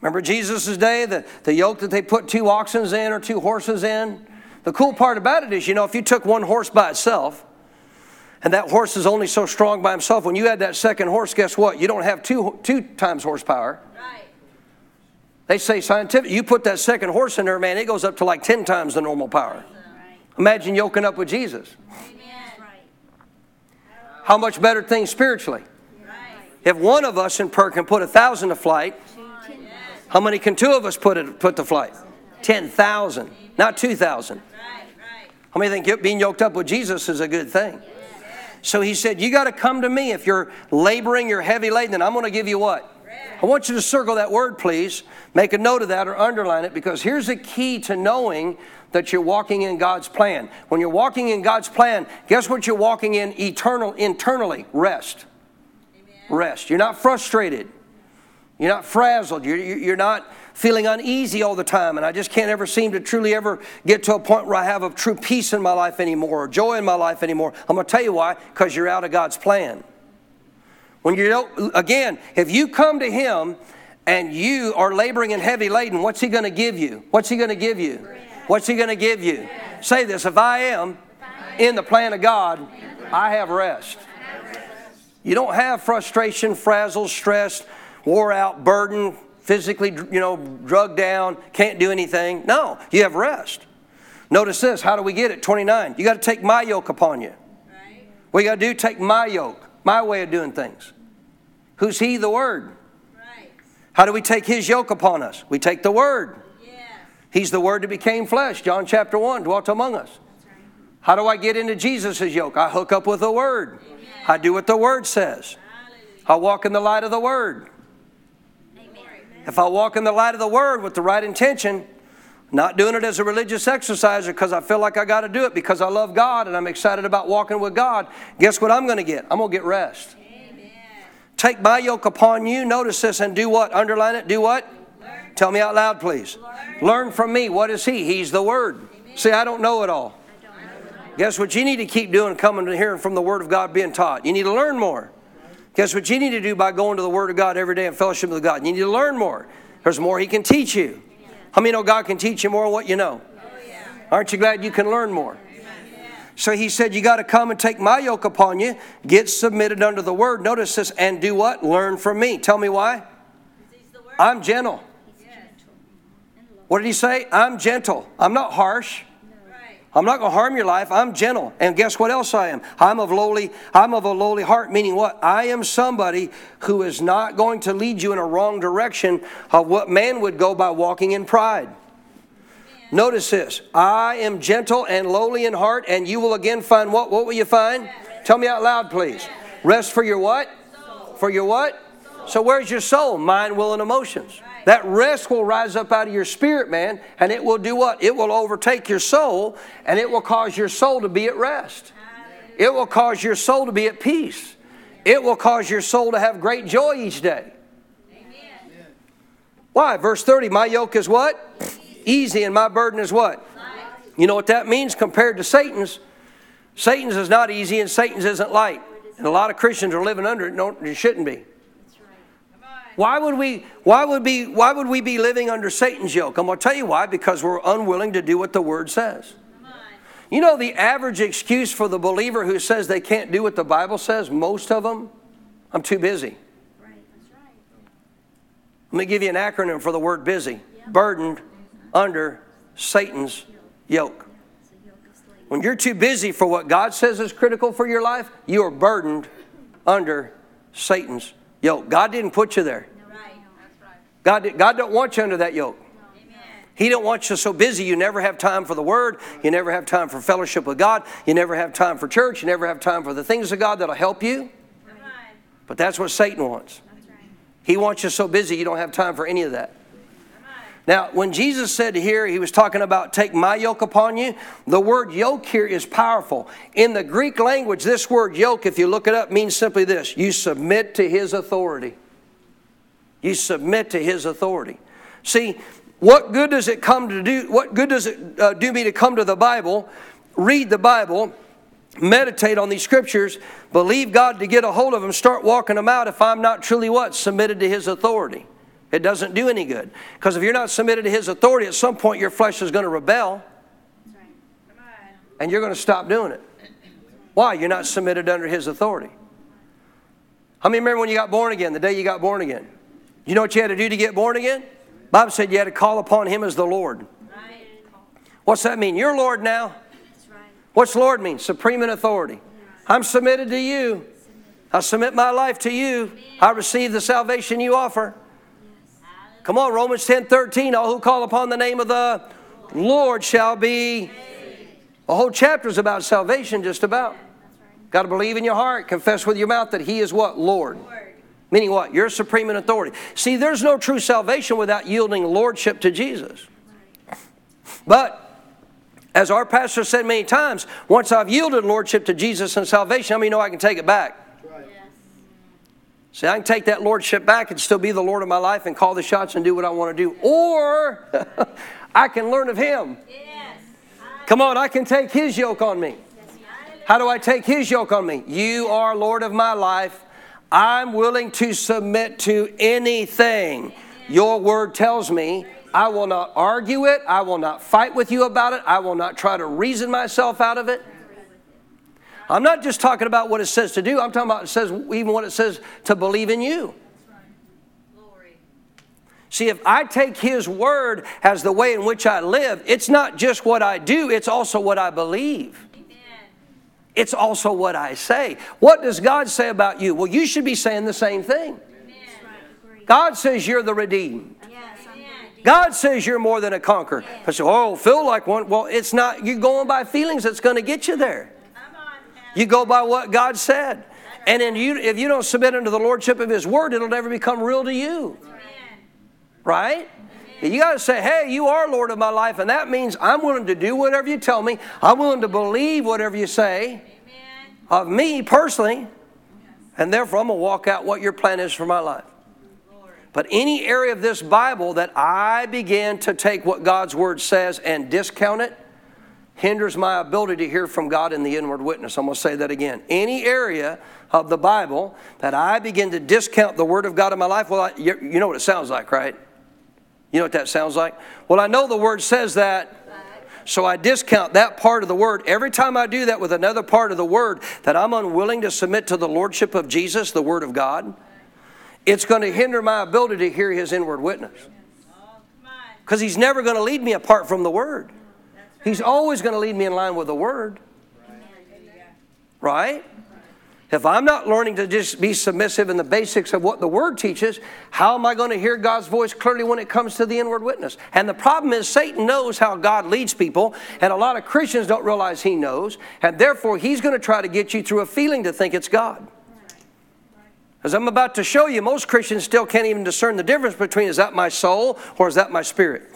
Remember Jesus' day, the, the yoke that they put two oxen in or two horses in? The cool part about it is, you know, if you took one horse by itself, and that horse is only so strong by himself, when you add that second horse, guess what? You don't have two, two times horsepower. Right. They say scientific, you put that second horse in there, man, it goes up to like 10 times the normal power. Right. Imagine yoking up with Jesus. How much better things spiritually? If one of us in prayer can put a thousand to flight, how many can two of us put it put to flight? Ten thousand, not two thousand. How many think being yoked up with Jesus is a good thing? So he said, You got to come to me. If you're laboring, you're heavy laden, then I'm going to give you what? I want you to circle that word, please. Make a note of that or underline it because here's a key to knowing that you're walking in God's plan. When you're walking in God's plan, guess what you're walking in eternal internally? Rest. Amen. Rest. You're not frustrated. You're not frazzled. You're, you're not feeling uneasy all the time, and I just can't ever seem to truly ever get to a point where I have a true peace in my life anymore or joy in my life anymore. I'm going to tell you why because you're out of God's plan. When you don't, again, if you come to Him and you are laboring and heavy laden, what's He going to give you? What's He going to give you? What's He going to give you? Say this if I am in the plan of God, I have rest. You don't have frustration, frazzle, stress, wore out, burden, physically, you know, drugged down, can't do anything. No, you have rest. Notice this. How do we get it? 29. You got to take my yoke upon you. Right. What you got to do? Take my yoke, my way of doing things. Who's he? The Word. Right. How do we take his yoke upon us? We take the word. He's the word that became flesh. John chapter 1 dwelt among us. How do I get into Jesus' yoke? I hook up with the word. I do what the word says. I walk in the light of the word. If I walk in the light of the word with the right intention, not doing it as a religious exercise because I feel like I got to do it because I love God and I'm excited about walking with God, guess what I'm going to get? I'm going to get rest. Amen. Take my yoke upon you. Notice this and do what? Underline it. Do what? Learn. Tell me out loud, please. Learn. Learn from me. What is He? He's the Word. Amen. See, I don't know it all. Guess what you need to keep doing? Coming to hearing from the Word of God being taught. You need to learn more. Guess what you need to do by going to the Word of God every day and fellowship with God? You need to learn more. There's more He can teach you. How many know God can teach you more what you know? Aren't you glad you can learn more? So he said, You got to come and take my yoke upon you, get submitted under the word. Notice this, and do what? Learn from me. Tell me why? I'm gentle. What did he say? I'm gentle. I'm not harsh. I'm not going to harm your life. I'm gentle. And guess what else I am? I'm of lowly, I'm of a lowly heart, meaning what? I am somebody who is not going to lead you in a wrong direction of what man would go by walking in pride. Notice this. I am gentle and lowly in heart, and you will again find what? What will you find? Tell me out loud, please. Rest for your what? For your what? So where's your soul? Mind, will, and emotions. That rest will rise up out of your spirit, man, and it will do what? It will overtake your soul, and it will cause your soul to be at rest. It will cause your soul to be at peace. It will cause your soul to have great joy each day. Why? Verse 30, my yoke is what? Easy, and my burden is what? Light. You know what that means compared to Satan's? Satan's is not easy, and Satan's isn't light. And a lot of Christians are living under it. No, it shouldn't be. Why would we why would be why would we be living under Satan's yoke? I'm going to tell you why because we're unwilling to do what the word says. You know the average excuse for the believer who says they can't do what the Bible says, most of them, I'm too busy. Let me give you an acronym for the word busy. Burdened under Satan's yoke. When you're too busy for what God says is critical for your life, you are burdened under Satan's yoke. God didn't put you there. God, God don't want you under that yoke. He don't want you so busy you never have time for the Word. You never have time for fellowship with God. You never have time for church. You never have time for the things of God that'll help you. But that's what Satan wants. He wants you so busy you don't have time for any of that. Now, when Jesus said here, he was talking about take my yoke upon you. The word yoke here is powerful. In the Greek language, this word yoke, if you look it up, means simply this you submit to his authority. You submit to his authority. See, what good does it come to do? What good does it uh, do me to come to the Bible, read the Bible, meditate on these scriptures, believe God to get a hold of them, start walking them out if I'm not truly what? Submitted to his authority. It doesn't do any good. Because if you're not submitted to His authority, at some point your flesh is going to rebel. And you're going to stop doing it. Why? You're not submitted under His authority. How many remember when you got born again, the day you got born again? You know what you had to do to get born again? Bible said you had to call upon Him as the Lord. What's that mean? You're Lord now. What's Lord mean? Supreme in authority. I'm submitted to you. I submit my life to you. I receive the salvation you offer. Come on, Romans 10 13. All who call upon the name of the Lord shall be. The whole chapter is about salvation, just about. Got to believe in your heart, confess with your mouth that He is what? Lord. Meaning what? You're supreme in authority. See, there's no true salvation without yielding lordship to Jesus. But as our pastor said many times, once I've yielded lordship to Jesus and salvation, how many know I can take it back? See, I can take that lordship back and still be the Lord of my life and call the shots and do what I want to do. Or I can learn of Him. Yes. Come on, I can take His yoke on me. How do I take His yoke on me? You are Lord of my life. I'm willing to submit to anything your word tells me. I will not argue it. I will not fight with you about it. I will not try to reason myself out of it. I'm not just talking about what it says to do, I'm talking about it says even what it says to believe in you. See, if I take His Word as the way in which I live, it's not just what I do, it's also what I believe. It's also what I say. What does God say about you? Well, you should be saying the same thing. God says you're the redeemed. God says you're more than a conqueror. I say, oh, feel like one. Well, it's not, you're going by feelings that's going to get you there. You go by what God said. And then you, if you don't submit unto the lordship of His word, it'll never become real to you. Right? You got to say, hey, you are Lord of my life. And that means I'm willing to do whatever you tell me. I'm willing to believe whatever you say of me personally. And therefore, I'm going to walk out what your plan is for my life. But any area of this Bible that I begin to take what God's Word says and discount it hinders my ability to hear from God in the inward witness. I'm going to say that again. Any area of the Bible that I begin to discount the Word of God in my life, well, I, you, you know what it sounds like, right? You know what that sounds like? Well, I know the Word says that. So I discount that part of the word. Every time I do that with another part of the word, that I'm unwilling to submit to the lordship of Jesus, the word of God, it's going to hinder my ability to hear his inward witness. Because he's never going to lead me apart from the word. He's always going to lead me in line with the word. Right? If I'm not learning to just be submissive in the basics of what the Word teaches, how am I going to hear God's voice clearly when it comes to the inward witness? And the problem is, Satan knows how God leads people, and a lot of Christians don't realize he knows, and therefore he's going to try to get you through a feeling to think it's God. As I'm about to show you, most Christians still can't even discern the difference between is that my soul or is that my spirit?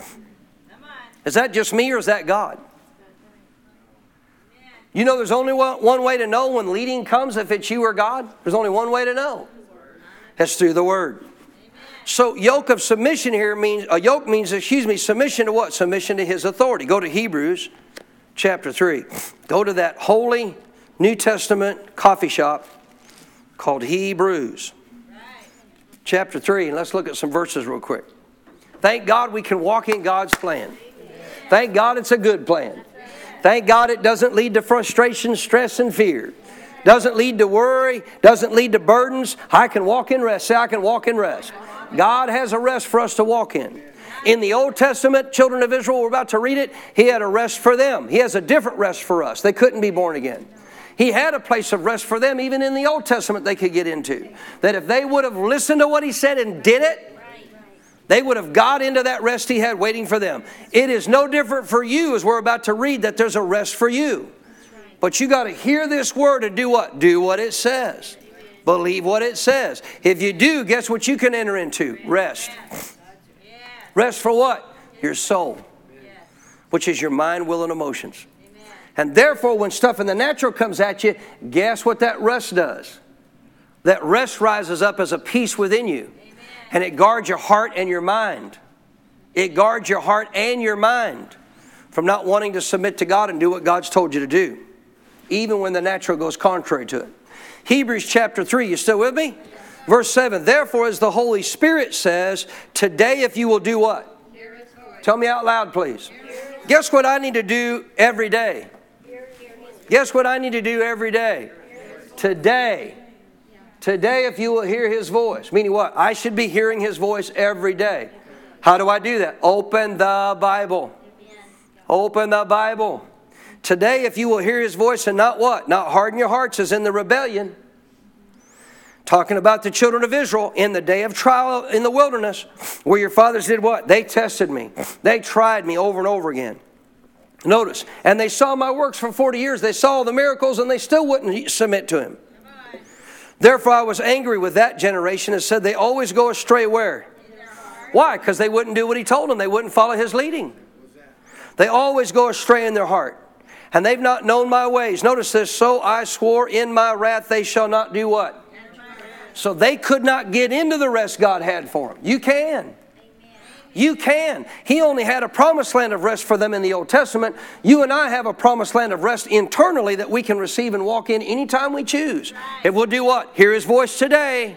Is that just me or is that God? You know, there's only one, way to know when leading comes if it's you or God. There's only one way to know. That's through the Word. So, yoke of submission here means, a yoke means, excuse me, submission to what? Submission to His authority. Go to Hebrews chapter 3. Go to that holy New Testament coffee shop called Hebrews. Chapter 3, and let's look at some verses real quick. Thank God we can walk in God's plan. Thank God it's a good plan. Thank God it doesn't lead to frustration, stress, and fear. Doesn't lead to worry, doesn't lead to burdens. I can walk in rest. Say, I can walk in rest. God has a rest for us to walk in. In the Old Testament, children of Israel, we're about to read it, He had a rest for them. He has a different rest for us. They couldn't be born again. He had a place of rest for them, even in the Old Testament, they could get into. That if they would have listened to what he said and did it, they would have got into that rest he had waiting for them. It is no different for you as we're about to read that there's a rest for you. But you got to hear this word and do what? Do what it says. Believe what it says. If you do, guess what you can enter into? Rest. Rest for what? Your soul, which is your mind, will, and emotions. And therefore, when stuff in the natural comes at you, guess what that rest does? That rest rises up as a peace within you. And it guards your heart and your mind. It guards your heart and your mind from not wanting to submit to God and do what God's told you to do, even when the natural goes contrary to it. Hebrews chapter 3, you still with me? Verse 7 Therefore, as the Holy Spirit says, today if you will do what? Tell me out loud, please. Guess what I need to do every day? Guess what I need to do every day? Today. Today, if you will hear His voice. Meaning what? I should be hearing His voice every day. How do I do that? Open the Bible. Open the Bible. Today, if you will hear His voice and not what? Not harden your hearts as in the rebellion. Talking about the children of Israel in the day of trial in the wilderness, where your fathers did what? They tested me. They tried me over and over again. Notice, and they saw my works for 40 years. They saw the miracles and they still wouldn't submit to him. Therefore, I was angry with that generation and said, They always go astray where? Why? Because they wouldn't do what he told them, they wouldn't follow his leading. They always go astray in their heart. And they've not known my ways. Notice this so I swore in my wrath they shall not do what? So they could not get into the rest God had for them. You can. You can. He only had a promised land of rest for them in the Old Testament. You and I have a promised land of rest internally that we can receive and walk in anytime we choose. If we'll do what? Hear His voice today.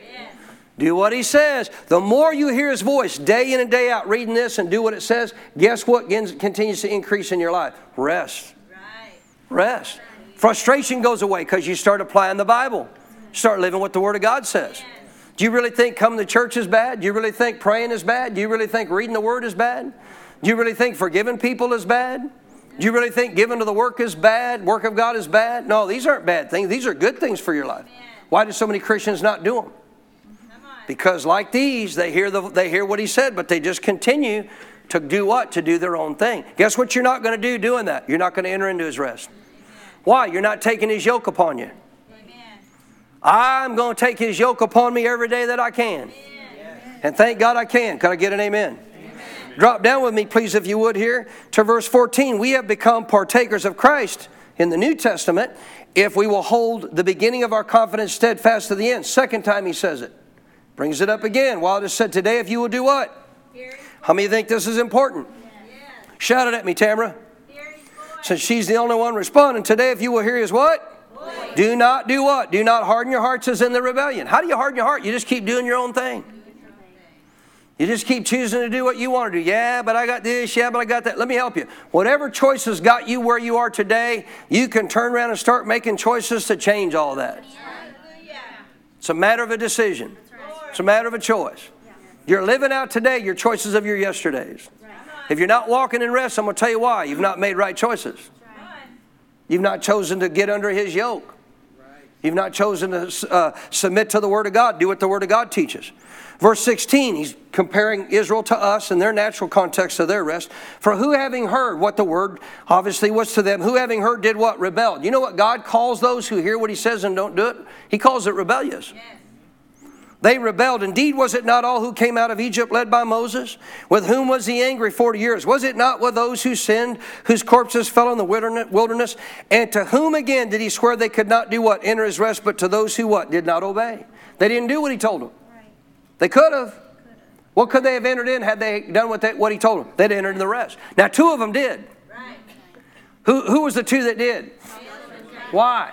Do what He says. The more you hear His voice day in and day out, reading this and do what it says, guess what continues to increase in your life? Rest. Rest. Frustration goes away because you start applying the Bible. Start living what the Word of God says. Do you really think coming to church is bad? Do you really think praying is bad? Do you really think reading the Word is bad? Do you really think forgiving people is bad? Do you really think giving to the work is bad? Work of God is bad? No, these aren't bad things. These are good things for your life. Why do so many Christians not do them? Because like these, they hear, the, they hear what he said, but they just continue to do what? To do their own thing. Guess what you're not going to do doing that? You're not going to enter into his rest. Why? You're not taking his yoke upon you. I'm going to take his yoke upon me every day that I can. And thank God I can. Can I get an amen? amen? Drop down with me, please, if you would, here to verse 14. We have become partakers of Christ in the New Testament if we will hold the beginning of our confidence steadfast to the end. Second time he says it. Brings it up again. While it is said today, if you will do what? How many think this is important? Shout it at me, Tamara. Since she's the only one responding, today, if you will hear his what? Do not do what? Do not harden your hearts as in the rebellion. How do you harden your heart? You just keep doing your own thing. You just keep choosing to do what you want to do. Yeah, but I got this. Yeah, but I got that. Let me help you. Whatever choices got you where you are today, you can turn around and start making choices to change all that. It's a matter of a decision, it's a matter of a choice. You're living out today your choices of your yesterdays. If you're not walking in rest, I'm going to tell you why. You've not made right choices. You've not chosen to get under His yoke. You've not chosen to uh, submit to the Word of God, do what the Word of God teaches. Verse 16, he's comparing Israel to us in their natural context of their rest. For who having heard what the word obviously was to them, who having heard did what? Rebelled. You know what God calls those who hear what he says and don't do it? He calls it rebellious. Yes. They rebelled. Indeed, was it not all who came out of Egypt led by Moses? With whom was he angry 40 years? Was it not with those who sinned, whose corpses fell in the wilderness? And to whom again did he swear they could not do what? Enter his rest, but to those who what? Did not obey. They didn't do what he told them. They could have. What could they have entered in had they done what, they, what he told them? They'd entered in the rest. Now, two of them did. Right. Who, who was the two that did? Why?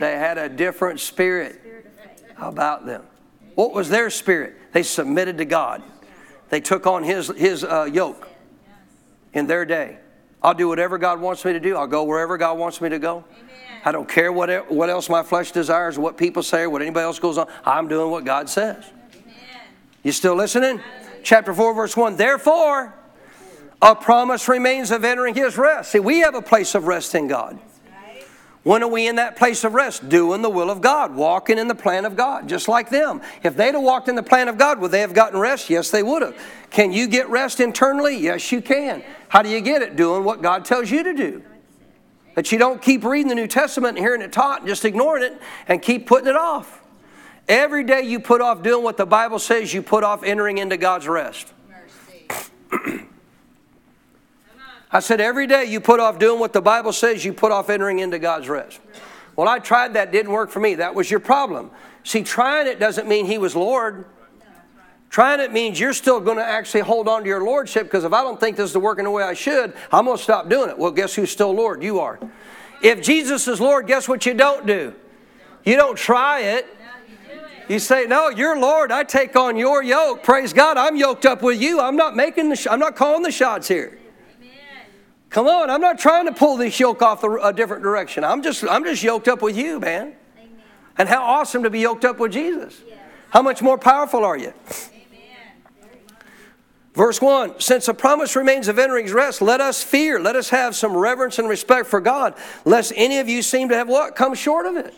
They had a different spirit about them. What was their spirit? They submitted to God. They took on His, his uh, yoke in their day. I'll do whatever God wants me to do. I'll go wherever God wants me to go. Amen. I don't care what, what else my flesh desires, what people say, or what anybody else goes on. I'm doing what God says. Amen. You still listening? Chapter 4, verse 1. Therefore, a promise remains of entering his rest. See, we have a place of rest in God. When are we in that place of rest? Doing the will of God, walking in the plan of God, just like them. If they'd have walked in the plan of God, would they have gotten rest? Yes, they would have. Can you get rest internally? Yes, you can. How do you get it? Doing what God tells you to do. That you don't keep reading the New Testament and hearing it taught and just ignoring it and keep putting it off. Every day you put off doing what the Bible says, you put off entering into God's rest. I said, every day you put off doing what the Bible says, you put off entering into God's rest. Well, I tried that, didn't work for me. That was your problem. See, trying it doesn't mean He was Lord. Trying it means you're still going to actually hold on to your lordship because if I don't think this is working the way I should, I'm going to stop doing it. Well, guess who's still Lord? You are. If Jesus is Lord, guess what you don't do? You don't try it. You say, "No, you're Lord. I take on your yoke. Praise God. I'm yoked up with you. I'm not making the. Sh- I'm not calling the shots here. Come on. I'm not trying to pull this yoke off a different direction. I'm just. I'm just yoked up with you, man. And how awesome to be yoked up with Jesus. How much more powerful are you? Amen. Verse 1 Since a promise remains of entering rest, let us fear, let us have some reverence and respect for God, lest any of you seem to have what? Come short of it.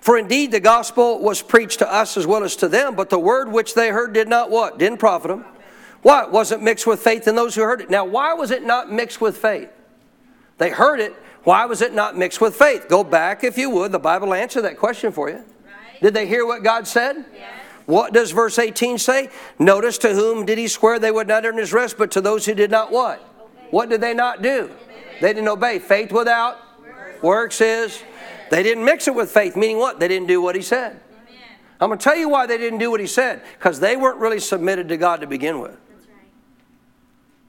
For indeed the gospel was preached to us as well as to them, but the word which they heard did not what? Didn't profit them. Why? It wasn't mixed with faith in those who heard it. Now, why was it not mixed with faith? They heard it. Why was it not mixed with faith? Go back, if you would. The Bible answer that question for you. Did they hear what God said? Yes. What does verse 18 say? Notice to whom did he swear they would not earn his rest, but to those who did not what? What did they not do? They didn't obey. Faith without works is. They didn't mix it with faith, meaning what? They didn't do what he said. I'm going to tell you why they didn't do what he said. Because they weren't really submitted to God to begin with.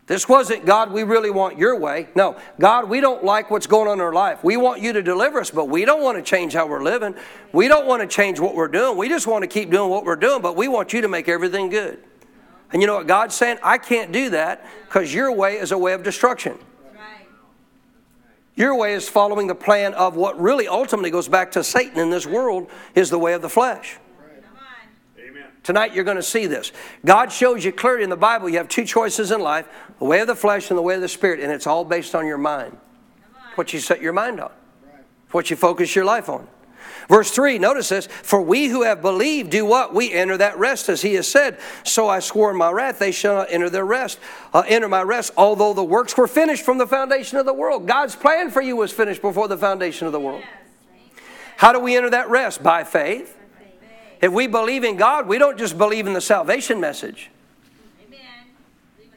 This wasn't, God, we really want your way. No, God, we don't like what's going on in our life. We want you to deliver us, but we don't want to change how we're living. We don't want to change what we're doing. We just want to keep doing what we're doing, but we want you to make everything good. And you know what God's saying? I can't do that because your way is a way of destruction. Your way is following the plan of what really ultimately goes back to Satan in this world is the way of the flesh. Tonight you're going to see this. God shows you clearly in the Bible you have two choices in life the way of the flesh and the way of the spirit, and it's all based on your mind. What you set your mind on, what you focus your life on. Verse 3, notice this For we who have believed do what? We enter that rest, as he has said. So I swore in my wrath, they shall not enter their rest, uh, enter my rest, although the works were finished from the foundation of the world. God's plan for you was finished before the foundation of the world. How do we enter that rest? By faith. If we believe in God, we don't just believe in the salvation message. Amen.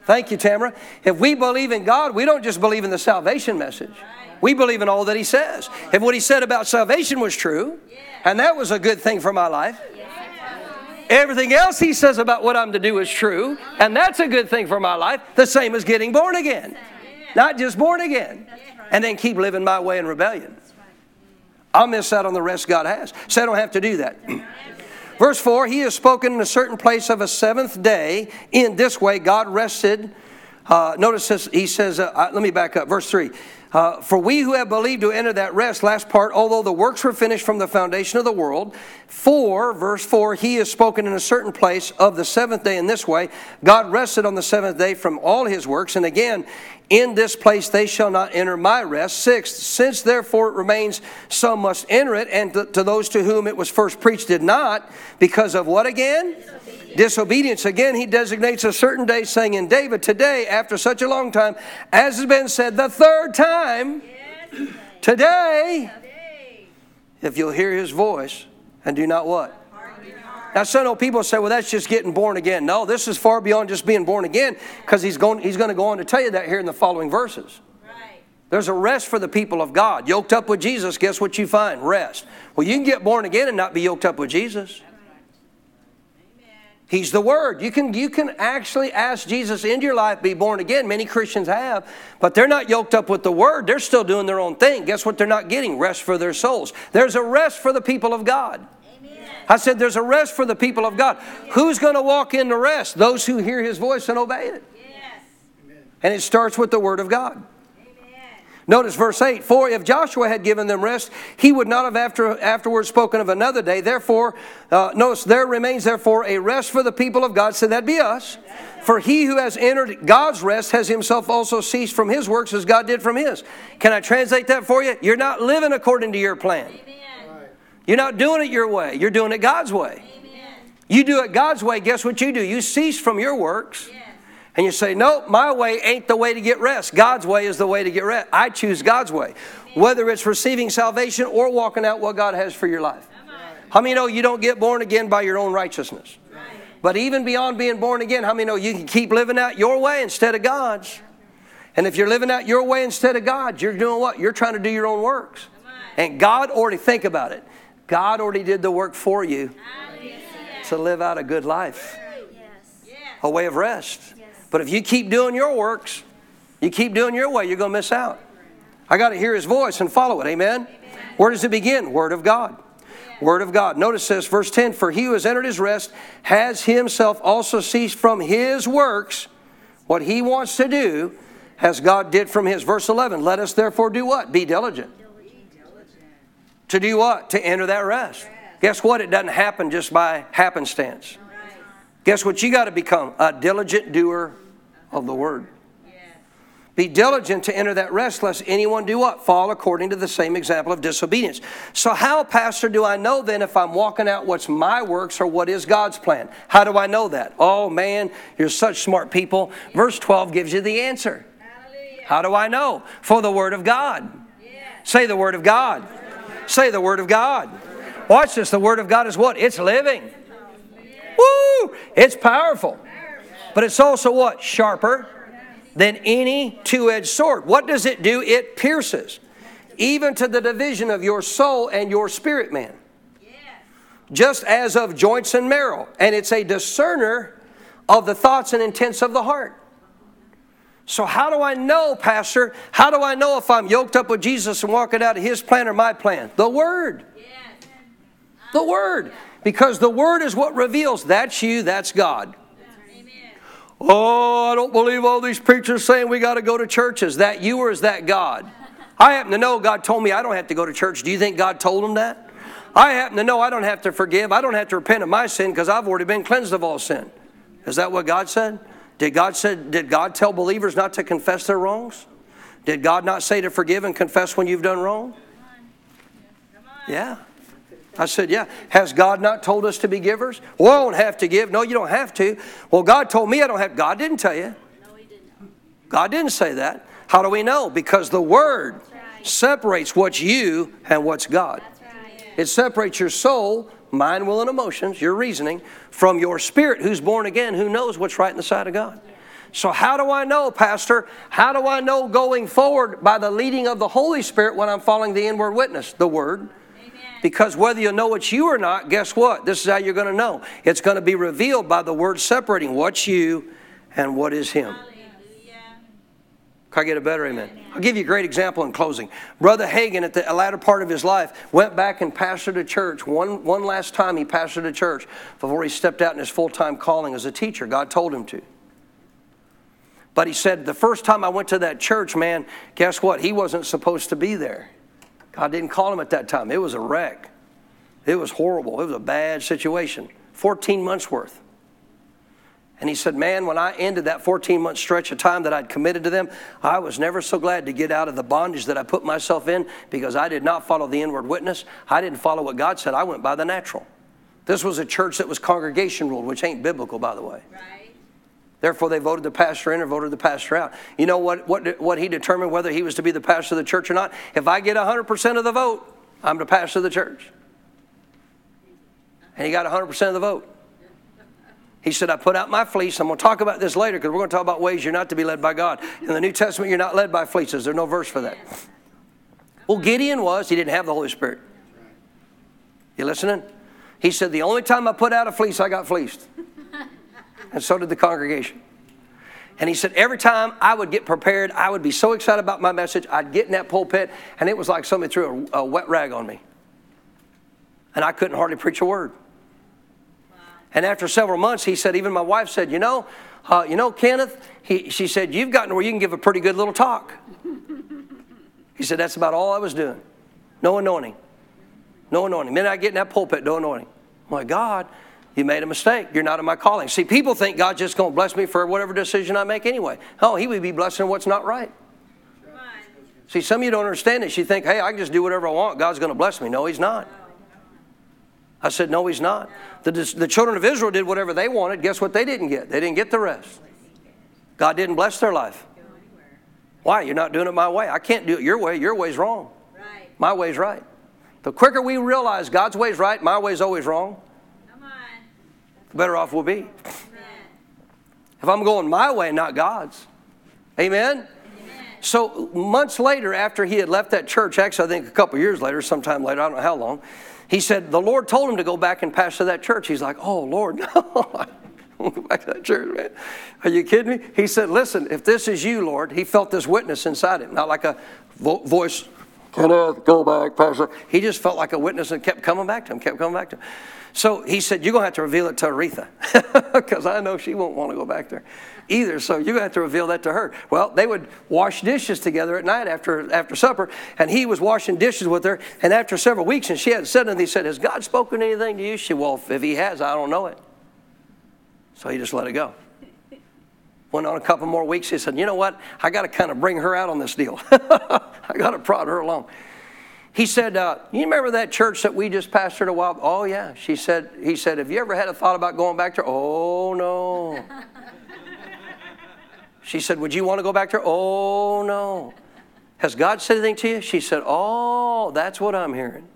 Thank you, Tamara. If we believe in God, we don't just believe in the salvation message. We believe in all that He says. If what He said about salvation was true, and that was a good thing for my life, everything else He says about what I'm to do is true, and that's a good thing for my life, the same as getting born again. Not just born again, and then keep living my way in rebellion. I'll miss out on the rest God has. So I don't have to do that. Verse 4 He has spoken in a certain place of a seventh day. In this way, God rested. Uh, notice this, he says, uh, uh, let me back up. Verse 3 uh, For we who have believed to enter that rest, last part, although the works were finished from the foundation of the world. For, verse 4, he has spoken in a certain place of the seventh day in this way God rested on the seventh day from all his works. And again, in this place they shall not enter my rest. Sixth, since therefore it remains, some must enter it, and to, to those to whom it was first preached did not, because of what again? Disobedience. Again, he designates a certain day, saying in David, Today, after such a long time, as has been said the third time, yes. today, if you'll hear his voice and do not what? Now, some know people say, well, that's just getting born again. No, this is far beyond just being born again because he's going, he's going to go on to tell you that here in the following verses. Right. There's a rest for the people of God. Yoked up with Jesus, guess what you find? Rest. Well, you can get born again and not be yoked up with Jesus. He's the Word. You can, you can actually ask Jesus into your life, be born again. Many Christians have, but they're not yoked up with the Word. They're still doing their own thing. Guess what they're not getting? Rest for their souls. There's a rest for the people of God. I said, There's a rest for the people of God. Who's going to walk in the rest? Those who hear his voice and obey it. Yes. And it starts with the word of God. Notice verse 8 For if Joshua had given them rest, he would not have after, afterwards spoken of another day. Therefore, uh, notice there remains therefore a rest for the people of God. So that'd be us. For he who has entered God's rest has himself also ceased from his works as God did from his. Can I translate that for you? You're not living according to your plan. Amen. You're not doing it your way, you're doing it God's way. Amen. You do it God's way, guess what you do? You cease from your works. Yes. And you say, Nope, my way ain't the way to get rest. God's way is the way to get rest. I choose God's way. Whether it's receiving salvation or walking out what God has for your life. How many know you don't get born again by your own righteousness? But even beyond being born again, how many know you can keep living out your way instead of God's? And if you're living out your way instead of God's, you're doing what? You're trying to do your own works. And God already think about it. God already did the work for you to live out a good life, a way of rest. But if you keep doing your works, you keep doing your way, you're going to miss out. I got to hear his voice and follow it. Amen? Where does it begin? Word of God. Word of God. Notice this, verse 10 For he who has entered his rest has himself also ceased from his works, what he wants to do, as God did from his. Verse 11 Let us therefore do what? Be diligent. To do what? To enter that rest. Guess what? It doesn't happen just by happenstance. Guess what you got to become? A diligent doer of the word. Be diligent to enter that rest, lest anyone do what? Fall according to the same example of disobedience. So, how, Pastor, do I know then if I'm walking out what's my works or what is God's plan? How do I know that? Oh, man, you're such smart people. Verse 12 gives you the answer. How do I know? For the Word of God. Say the Word of God. Say the Word of God. Watch this. The Word of God is what? It's living. Woo! It's powerful. But it's also what? Sharper than any two edged sword. What does it do? It pierces, even to the division of your soul and your spirit, man. Just as of joints and marrow. And it's a discerner of the thoughts and intents of the heart. So, how do I know, Pastor? How do I know if I'm yoked up with Jesus and walking out of His plan or my plan? The Word. The Word. Because the Word is what reveals that's you, that's God. Oh, I don't believe all these preachers saying we got to go to church. Is that you or is that God? I happen to know God told me I don't have to go to church. Do you think God told him that? I happen to know I don't have to forgive. I don't have to repent of my sin because I've already been cleansed of all sin. Is that what God said? Did God, said, did God tell believers not to confess their wrongs? Did God not say to forgive and confess when you've done wrong? Yeah. I said, Yeah. Has God not told us to be givers? Well, I don't have to give. No, you don't have to. Well, God told me I don't have. God didn't tell you. No, he didn't. God didn't say that. How do we know? Because the Word separates what's you and what's God. That's right. It separates your soul, mind, will, and emotions, your reasoning, from your spirit, who's born again, who knows what's right in the sight of God. So, how do I know, Pastor? How do I know going forward by the leading of the Holy Spirit when I'm following the inward witness, the Word? Because whether you know it's you or not, guess what? This is how you're going to know. It's going to be revealed by the Word separating what's you and what is Him. Can I get a better amen? I'll give you a great example in closing. Brother Hagin, at the latter part of his life, went back and pastored a church. One, one last time he pastored a church before he stepped out in his full time calling as a teacher. God told him to. But he said, the first time I went to that church, man, guess what? He wasn't supposed to be there. God didn't call him at that time. It was a wreck. It was horrible. It was a bad situation. 14 months worth. And he said, Man, when I ended that 14 month stretch of time that I'd committed to them, I was never so glad to get out of the bondage that I put myself in because I did not follow the inward witness. I didn't follow what God said. I went by the natural. This was a church that was congregation ruled, which ain't biblical, by the way. Right. Therefore, they voted the pastor in or voted the pastor out. You know what, what, what he determined whether he was to be the pastor of the church or not? If I get 100% of the vote, I'm the pastor of the church. And he got 100% of the vote. He said, I put out my fleece. I'm going to talk about this later because we're going to talk about ways you're not to be led by God. In the New Testament, you're not led by fleeces. There's no verse for that. Well, Gideon was. He didn't have the Holy Spirit. You listening? He said, The only time I put out a fleece, I got fleeced. And so did the congregation. And he said, Every time I would get prepared, I would be so excited about my message, I'd get in that pulpit, and it was like somebody threw a, a wet rag on me. And I couldn't hardly preach a word. And after several months, he said, even my wife said, you know, uh, you know, Kenneth, he, she said, you've gotten to where you can give a pretty good little talk. He said, that's about all I was doing. No anointing. No anointing. Then I get in that pulpit, no anointing. My God, you made a mistake. You're not in my calling. See, people think God's just going to bless me for whatever decision I make anyway. Oh, he would be blessing what's not right. See, some of you don't understand this. You think, hey, I can just do whatever I want. God's going to bless me. No, he's not. I said, no, he's not. The, the children of Israel did whatever they wanted. Guess what they didn't get? They didn't get the rest. God didn't bless their life. Why? You're not doing it my way. I can't do it your way. Your way's wrong. My way's right. The quicker we realize God's way's right, my way's always wrong. The better off we'll be. Amen. If I'm going my way, not God's. Amen? Amen. So months later, after he had left that church, actually, I think a couple years later, sometime later, I don't know how long, he said the Lord told him to go back and pastor that church. He's like, oh, Lord, no. Go back to that church, man. Are you kidding me? He said, listen, if this is you, Lord, he felt this witness inside him, not like a vo- voice, I go back, pastor? He just felt like a witness and kept coming back to him, kept coming back to him. So he said, You're going to have to reveal it to Oretha because I know she won't want to go back there either. So you're going to have to reveal that to her. Well, they would wash dishes together at night after, after supper, and he was washing dishes with her. And after several weeks, and she hadn't said anything, he said, Has God spoken anything to you? She, Well, if he has, I don't know it. So he just let it go. Went on a couple more weeks. He said, You know what? I got to kind of bring her out on this deal. I got to prod her along. He said, uh, "You remember that church that we just pastored a while?" Oh yeah. She said. He said, "Have you ever had a thought about going back there?" Oh no. she said, "Would you want to go back there?" Oh no. Has God said anything to you? She said, "Oh, that's what I'm hearing."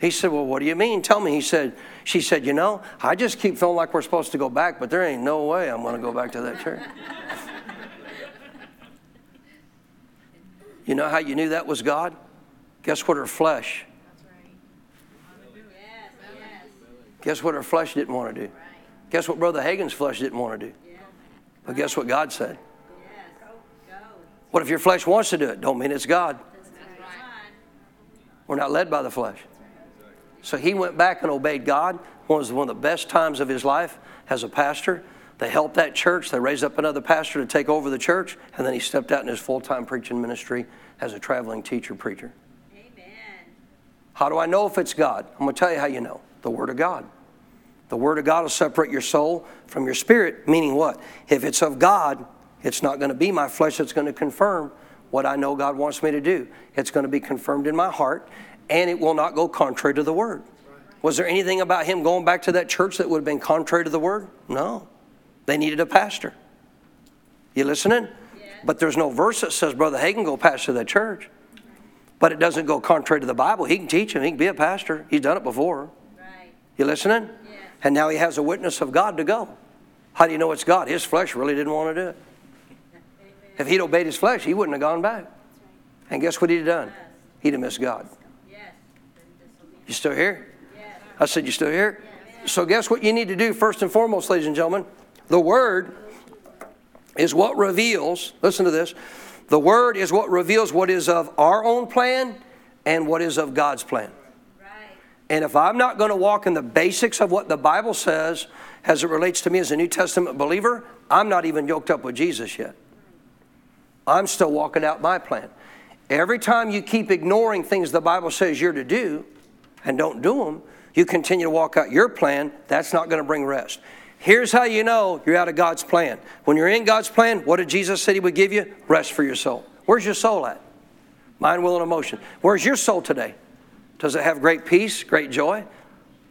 He said, "Well, what do you mean? Tell me." He said, "She said, you know, I just keep feeling like we're supposed to go back, but there ain't no way I'm going to go back to that church." You know how you knew that was God? Guess what her flesh? Guess what her flesh didn't want to do? Guess what Brother Hagin's flesh didn't want to do? But guess what God said? What if your flesh wants to do it? Don't mean it's God. We're not led by the flesh. So he went back and obeyed God. One was one of the best times of his life as a pastor. They helped that church. They raised up another pastor to take over the church. And then he stepped out in his full time preaching ministry as a traveling teacher preacher. Amen. How do I know if it's God? I'm going to tell you how you know the Word of God. The Word of God will separate your soul from your spirit, meaning what? If it's of God, it's not going to be my flesh that's going to confirm what I know God wants me to do. It's going to be confirmed in my heart. and it will not go contrary to the word. Was there anything about him going back to that church that would have been contrary to the word? No. They needed a pastor. You listening? But there's no verse that says Brother Hagin go pastor that church. But it doesn't go contrary to the Bible. He can teach him. He can be a pastor. He's done it before. Right. You listening? Yeah. And now he has a witness of God to go. How do you know it's God? His flesh really didn't want to do it. If he'd obeyed his flesh, he wouldn't have gone back. And guess what he'd have done? He'd have missed God. Yes. You still here? I said, You still here? So, guess what you need to do first and foremost, ladies and gentlemen? The Word is what reveals, listen to this, the Word is what reveals what is of our own plan and what is of God's plan. Right. And if I'm not going to walk in the basics of what the Bible says as it relates to me as a New Testament believer, I'm not even yoked up with Jesus yet. I'm still walking out my plan. Every time you keep ignoring things the Bible says you're to do and don't do them, you continue to walk out your plan, that's not going to bring rest. Here's how you know you're out of God's plan. When you're in God's plan, what did Jesus say He would give you? Rest for your soul. Where's your soul at? Mind, will, and emotion. Where's your soul today? Does it have great peace, great joy?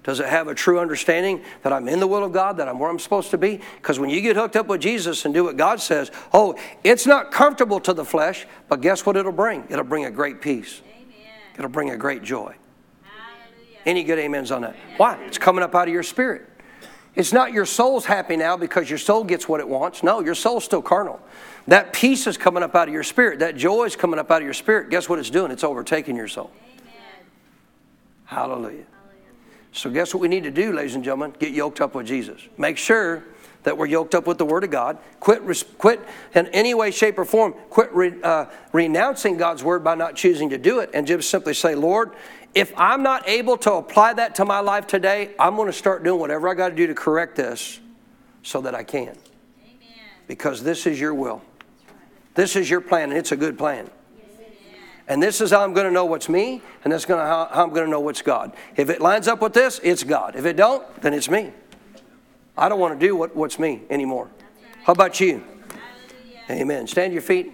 Does it have a true understanding that I'm in the will of God, that I'm where I'm supposed to be? Because when you get hooked up with Jesus and do what God says, oh, it's not comfortable to the flesh, but guess what it'll bring? It'll bring a great peace. Amen. It'll bring a great joy. Hallelujah. Any good amens on that? Why? It's coming up out of your spirit. It's not your soul's happy now because your soul gets what it wants. No, your soul's still carnal. That peace is coming up out of your spirit. That joy is coming up out of your spirit. Guess what it's doing? It's overtaking your soul. Amen. Hallelujah. So, guess what we need to do, ladies and gentlemen? Get yoked up with Jesus. Make sure that we're yoked up with the Word of God. Quit, quit in any way, shape, or form. Quit re, uh, renouncing God's Word by not choosing to do it, and just simply say, Lord, if I'm not able to apply that to my life today, I'm going to start doing whatever I got to do to correct this, so that I can, Amen. because this is Your will. This is Your plan, and it's a good plan. And this is how I'm going to know what's me, and that's going to how, how I'm going to know what's God. If it lines up with this, it's God. If it don't, then it's me. I don't want to do what, what's me anymore. How about you? Hallelujah. Amen. Stand your feet.